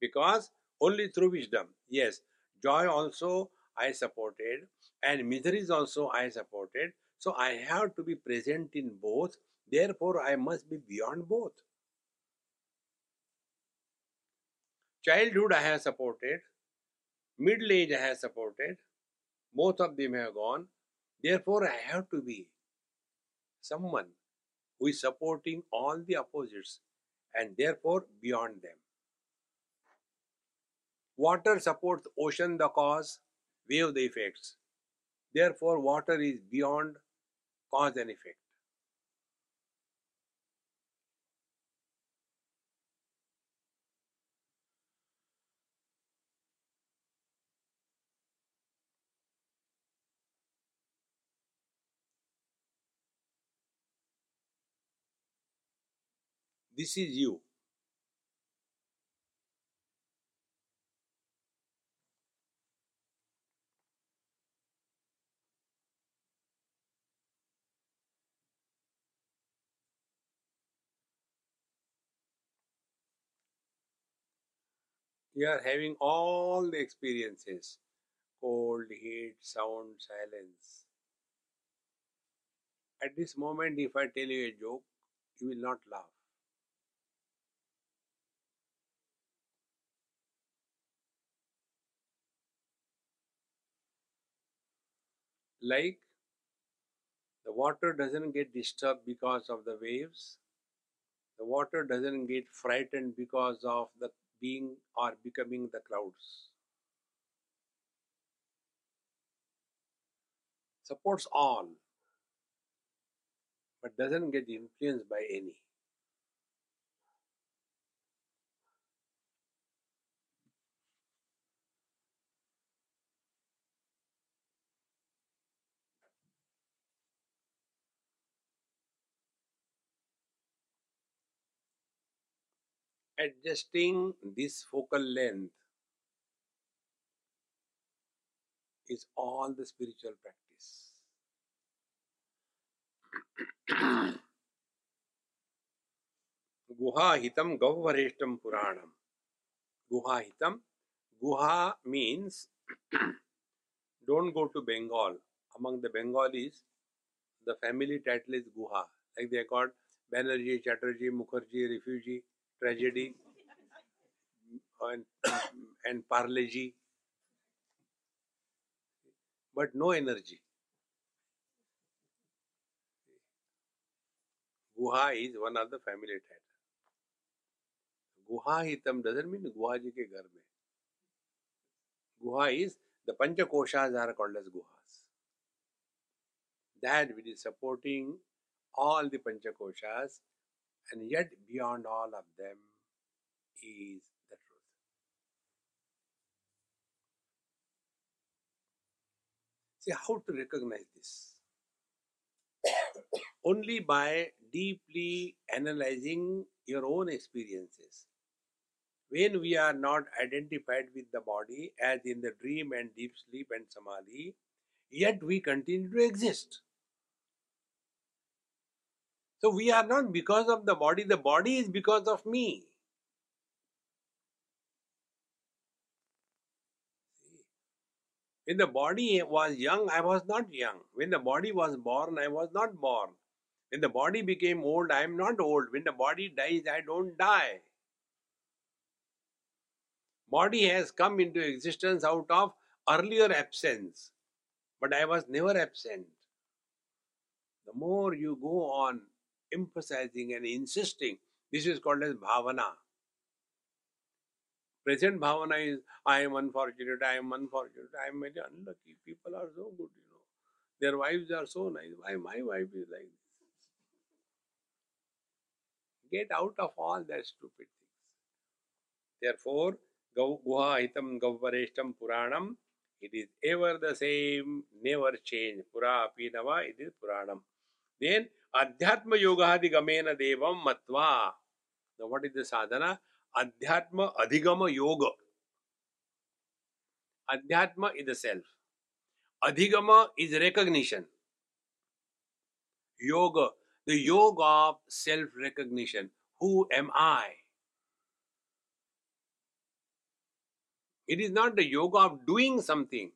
Because only through wisdom. Yes joy also i supported and miseries also i supported. So i have to be present in both. Therefore i must be beyond both. Childhood I have supported, middle age I have supported, both of them have gone. Therefore, I have to be someone who is supporting all the opposites and therefore beyond them. Water supports ocean, the cause, wave, the effects. Therefore, water is beyond cause and effect. This is you. You are having all the experiences cold, heat, sound, silence. At this moment, if I tell you a joke, you will not laugh. Like the water doesn't get disturbed because of the waves, the water doesn't get frightened because of the being or becoming the clouds. Supports all, but doesn't get influenced by any. Adjusting this focal length is all the spiritual practice. [COUGHS] Guha Gauvareshtam Puranam. Guha hitam. Guha means [COUGHS] don't go to Bengal. Among the Bengalis, the family title is Guha. Like they are called Banerjee, Chatterjee, Mukherjee, refugee tragedy and, and parleji, but no energy. Guha is one of the family title. Guha hitam doesn't mean Guha ji ke ghar mein. Guha is the Panchakoshas are called as Guhas. That which is supporting all the Panchakoshas and yet beyond all of them is the truth. See how to recognize this? [COUGHS] Only by deeply analyzing your own experiences. When we are not identified with the body, as in the dream and deep sleep and samadhi, yet we continue to exist. So we are not because of the body, the body is because of me. When the body was young, I was not young. When the body was born, I was not born. When the body became old, I am not old. When the body dies, I don't die. Body has come into existence out of earlier absence, but I was never absent. The more you go on emphasizing and insisting. This is called as bhavana. Present bhavana is I am unfortunate, I am unfortunate, I am very unlucky. People are so good, you know. Their wives are so nice. Why my wife is like this? Get out of all that stupid things. Therefore, Guha Hitam Gauvareshtam Puranam, it is ever the same, never change. Pura Apinava, it is Puranam. Then Adhyatma Yogahadi Gamena Devam Matva. Now, what is the sadhana? Adhyatma Adhigama Yoga. Adhyatma is the self. Adhigama is recognition. Yoga, the yoga of self recognition. Who am I? It is not the yoga of doing something.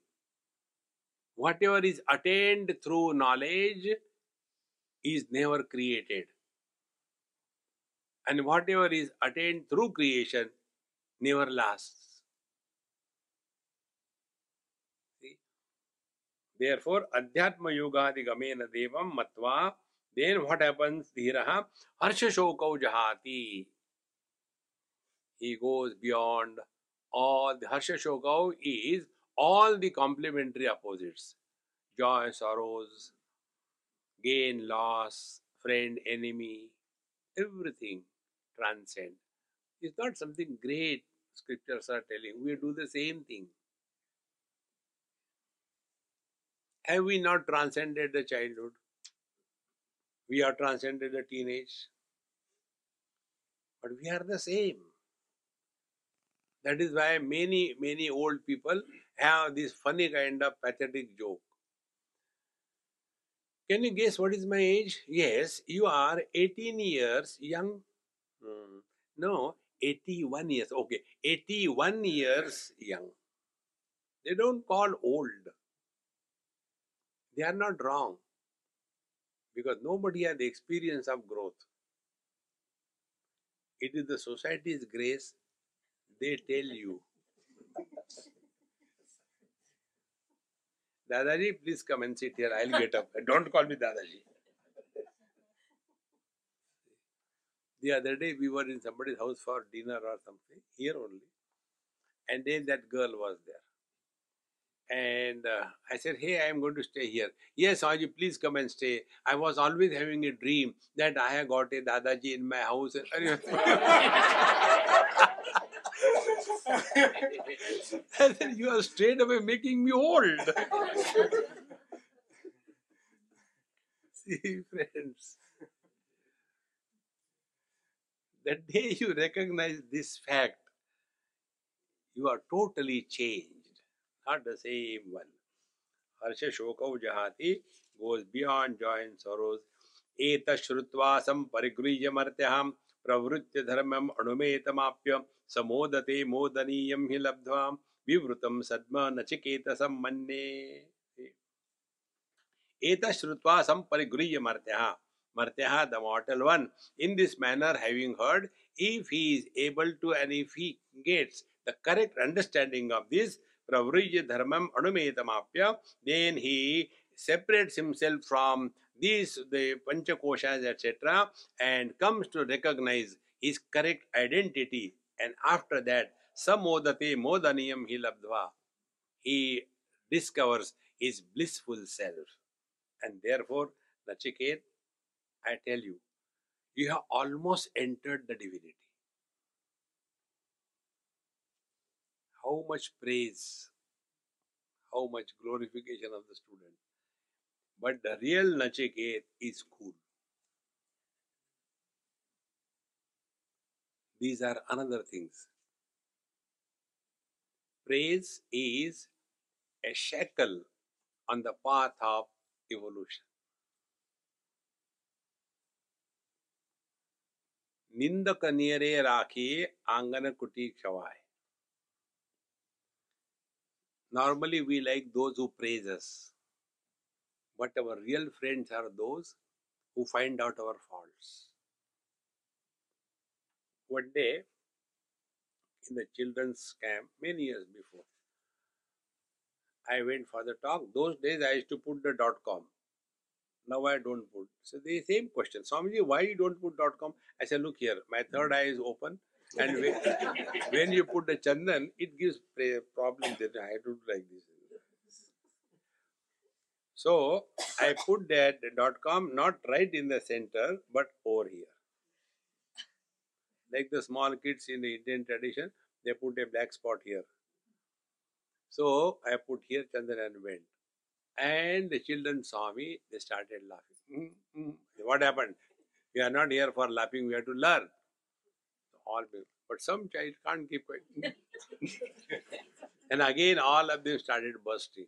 Whatever is attained through knowledge, is never created. And whatever is attained through creation never lasts. See? Therefore, Adhyatma Yoga Gamena Devam Matva, then what happens? Dhiraha Harsha Jahati. He goes beyond all the Harsha Shokau is all the complementary opposites joy, sorrows, gain, loss, friend, enemy, everything transcend. It's not something great scriptures are telling. We do the same thing. Have we not transcended the childhood? We are transcended the teenage. But we are the same. That is why many, many old people have this funny kind of pathetic joke. Can you guess what is my age? Yes, you are 18 years young. Hmm. No, 81 years. Okay, 81 years young. They don't call old. They are not wrong because nobody has the experience of growth. It is the society's grace, they tell you. Dadaji, please come and sit here. I'll get up. [LAUGHS] Don't call me Dadaji. The other day we were in somebody's house for dinner or something, here only. And then that girl was there. And uh, I said, Hey, I am going to stay here. Yes, Aji, please come and stay. I was always having a dream that I have got a Dadaji in my house. [LAUGHS] [LAUGHS] [LAUGHS] I said, You are straight away making me old. [LAUGHS] See, friends the day you recognize this fact, you are totally changed, not the same one. Harsha Shokau Jahati goes beyond joy and sorrows. Eta Shrutva Sam Pravritya Dharmam Anumetamapya Samodate Modaniyam Hi Labdvam Vivrutam Sadma Nachiketasam Manne. Eta Shrutva Sam Parigriya Martyaham Martyaha, the mortal one. In this manner, having heard, if he is able to and if he gets the correct understanding of this, Pravrija Dharmam Anumetamapya, then he separates himself from these, the Panchakoshas, etc., and comes to recognize his correct identity. And after that, Samodate Modaniyam Hilabdva, he discovers his blissful self. And therefore, Nachiket, I tell you, you have almost entered the divinity. How much praise, how much glorification of the student. But the real Nachiket is cool. These are another things. Praise is a shackle on the path of evolution. ನಿಂದ ಕನಿಯರೇ angana kuti ಕುಟಿ Normally, we like those who praise us but our real friends are those who find out our faults one day in the children's camp many years before i went for the talk those days i used to put the dot com now I don't put. So the same question, Swamiji, why you don't put dot com? I said, look here, my third eye is open, and when, when you put the chandan, it gives problems that I do like this. So I put that dot com not right in the center, but over here. Like the small kids in the Indian tradition, they put a black spot here. So I put here chandan and went. And the children saw me, they started laughing. Mm-hmm. What happened? We are not here for laughing, we have to learn. All but some child can't keep quiet. [LAUGHS] and again, all of them started bursting.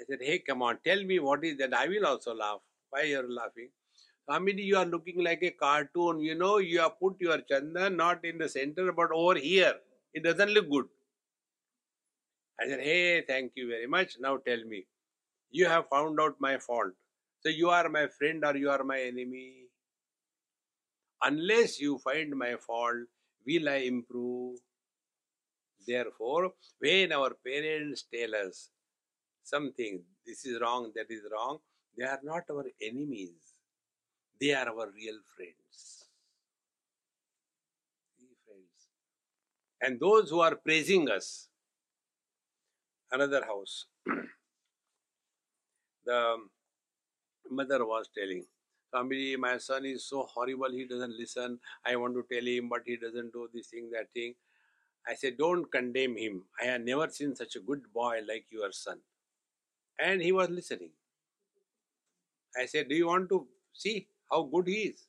I said, Hey, come on, tell me what is that. I will also laugh. Why you are laughing? Swamiji, you are looking like a cartoon. You know, you have put your chandan not in the center but over here. It doesn't look good. I said, Hey, thank you very much. Now tell me, you have found out my fault. So you are my friend or you are my enemy. Unless you find my fault, will I improve? Therefore, when our parents tell us something, this is wrong, that is wrong, they are not our enemies. They are our real friends. friends. And those who are praising us, another house. [CLEARS THROAT] the mother was telling, Swamiji, my son is so horrible, he doesn't listen. I want to tell him, but he doesn't do this thing, that thing. I said, Don't condemn him. I have never seen such a good boy like your son. And he was listening. I said, Do you want to see how good he is?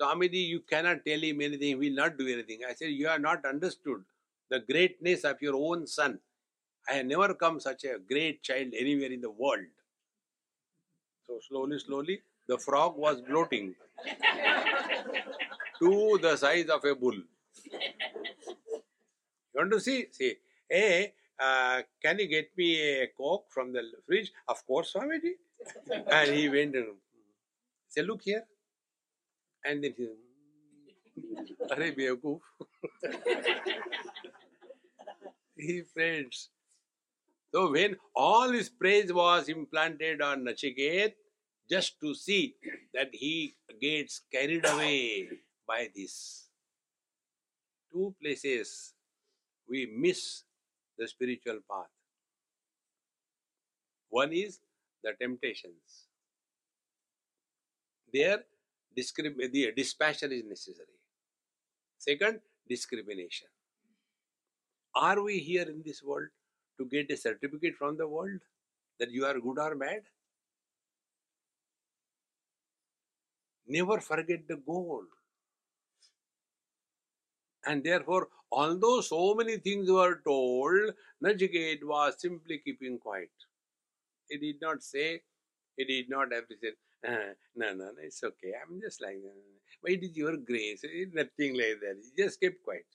Swamiji, you cannot tell him anything, he will not do anything. I said, You have not understood the greatness of your own son. I have never come such a great child anywhere in the world. So slowly, slowly, the frog was bloating. [LAUGHS] to the size of a bull. You want to see? See, hey, uh, can you get me a coke from the fridge? Of course, Swamiji. [LAUGHS] and he went and said, look here. And then he Are Bewkoof. [LAUGHS] he friends. So when all his praise was implanted on Nachiket, just to see that he gets carried away by this. Two places we miss the spiritual path. One is the temptations. There, the dispassion is necessary. Second, discrimination. Are we here in this world to get a certificate from the world that you are good or bad? Never forget the goal. And therefore, although so many things were told, Nachiket was simply keeping quiet. He did not say, he did not appreciate. Uh, no, no, no, it's okay. I'm just like, uh, it is your grace. It's nothing like that. He just kept quiet.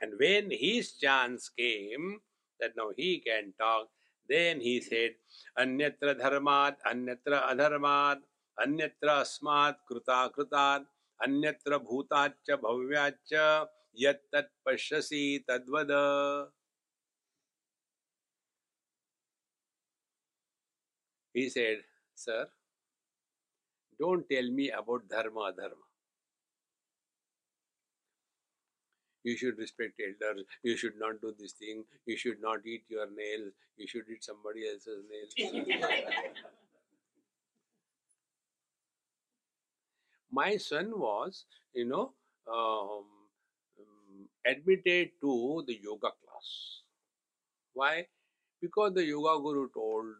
And when his chance came that now he can talk, then he said, Anyatra dharmat, anyatra adharmat, anyatra asmat kruta krutat, bhutacha bhavyacha, yat tat pashyasi tadvada. He said, Sir, don't tell me about dharma dharma. you should respect elders, you should not do this thing, you should not eat your nails, you should eat somebody else's nails. My son was, you know, um, admitted to the yoga class. Why? Because the yoga guru told,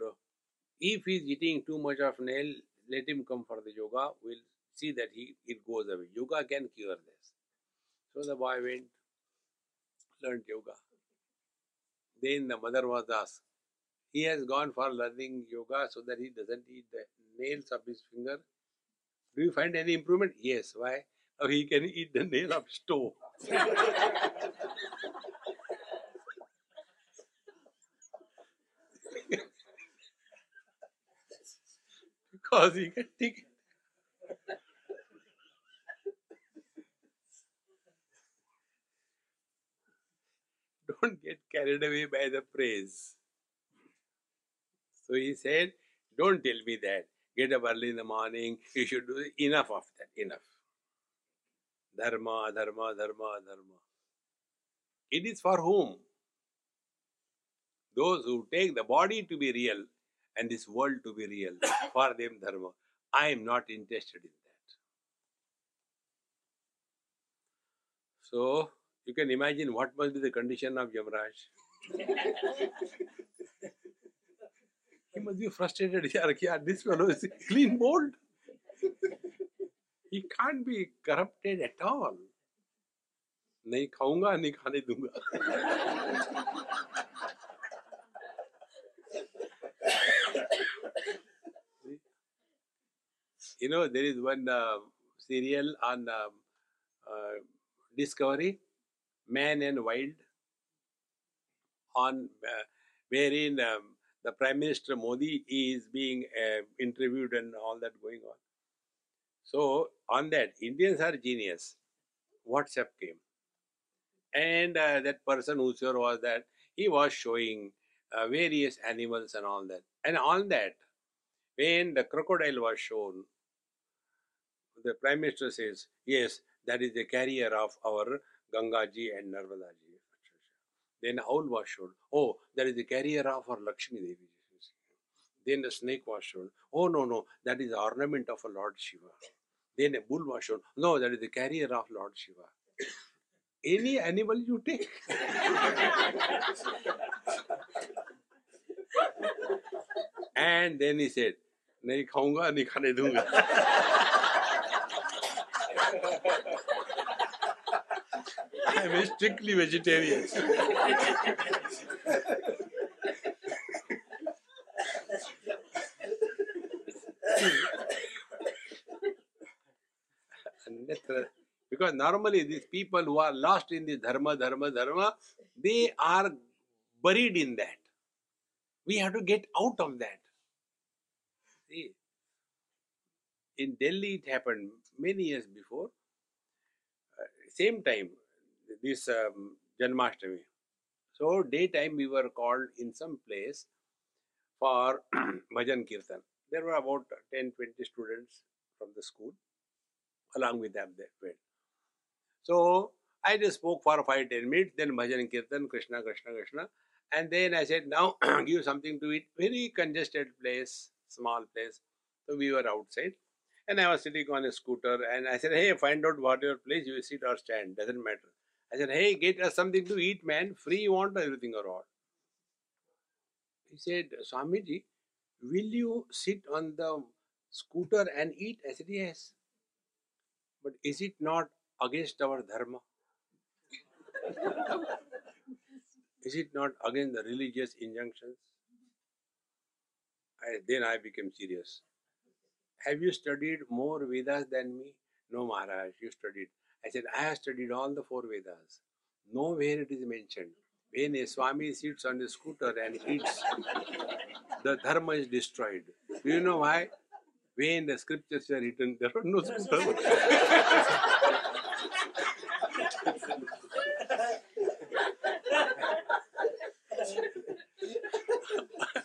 if he's eating too much of nail, let him come for the yoga. We'll see that he it goes away. Yoga can cure this. So the boy went learned yoga. Then the mother was asked, he has gone for learning yoga so that he doesn't eat the nails of his finger. Do you find any improvement? Yes. Why? Now he can eat the nail of stove. because he can take don't get carried away by the praise. So he said, Don't tell me that. Get up early in the morning. You should do enough of that. Enough. Dharma, dharma, dharma, dharma. It is for whom? Those who take the body to be real and this world to be real. [COUGHS] For them, dharma. I am not interested in that. So, you can imagine what must be the condition of Yamraj. [LAUGHS] [LAUGHS] he must be frustrated. Yeah, yeah this fellow is clean bold. he can't be corrupted at all. नहीं खाऊँगा नहीं खाने दूँगा you know there is one uh, serial on um, uh, discovery Man and Wild, on uh, wherein um, the Prime Minister Modi is being uh, interviewed and all that going on. So on that, Indians are genius. WhatsApp came, and uh, that person who sure was that he was showing uh, various animals and all that, and on that, when the crocodile was shown, the Prime Minister says, "Yes, that is the carrier of our Gangaji and Narmadaji. Then owl was shown. Oh, that is the carrier of our Lakshmi Devi. Then the snake was shown. Oh, no, no, that is the ornament of a Lord Shiva. Then a bull was shown. No, that is the carrier of Lord Shiva. Any animal you take. [LAUGHS] and then he said, नहीं खाऊंगा नहीं खाने दूंगा I'm a strictly vegetarian. Because normally these people who are lost in the dharma, dharma, dharma, they are buried in that. We have to get out of that. See, in Delhi it happened many years before. Uh, same time, this um, Janmashtami. So daytime we were called in some place for [CLEARS THROAT] Bhajan Kirtan. There were about 10, 20 students from the school along with them they went. So I just spoke for 5, 10 minutes, then Bhajan Kirtan, Krishna, Krishna, Krishna. And then I said, now [CLEARS THROAT] give something to eat. Very congested place, small place. So we were outside. And I was sitting on a scooter and I said, hey, find out what your place, you sit or stand, doesn't matter. I said, hey, get us something to eat, man. Free you want everything or what? He said, Swamiji, will you sit on the scooter and eat? I said, yes. But is it not against our dharma? is it not against the religious injunctions? I, then I became serious. Have you studied more Vedas than me? No, Maharaj, you studied. I said, I have studied all the four Vedas. Nowhere it is mentioned. When a Swami sits on a scooter and eats, the dharma is destroyed. Do you know why? When the scriptures are written, there are no scooters.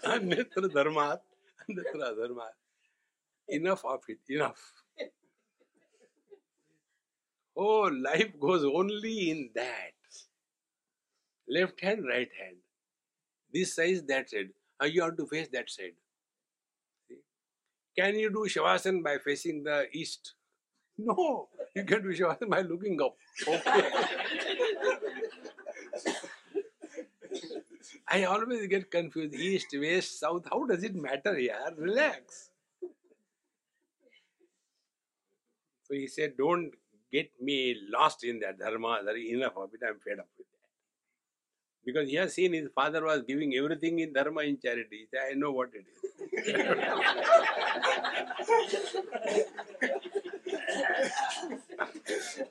अन्यत्र धर्मात् अन्यत्र अधर्मात् enough of it enough oh life goes only in that. Left hand right hand. This side that side uh, you have to face that side can you do shavasana by facing the east? [LAUGHS] No you can do shavasana by looking up. Okay. [LAUGHS] I always get confused. East, west, south. How does it matter here? Relax. So he said, Don't get me lost in that dharma. There is enough of it. I'm fed up with that. Because he has seen his father was giving everything in dharma in charity. He said, I know what it is. [LAUGHS]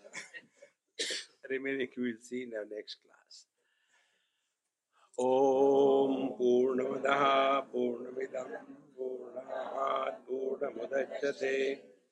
Remaining we will see in our next class. ॐ पूर्णमदः पूर्णमिदं पूर्णात् पूर्णमुदच्यते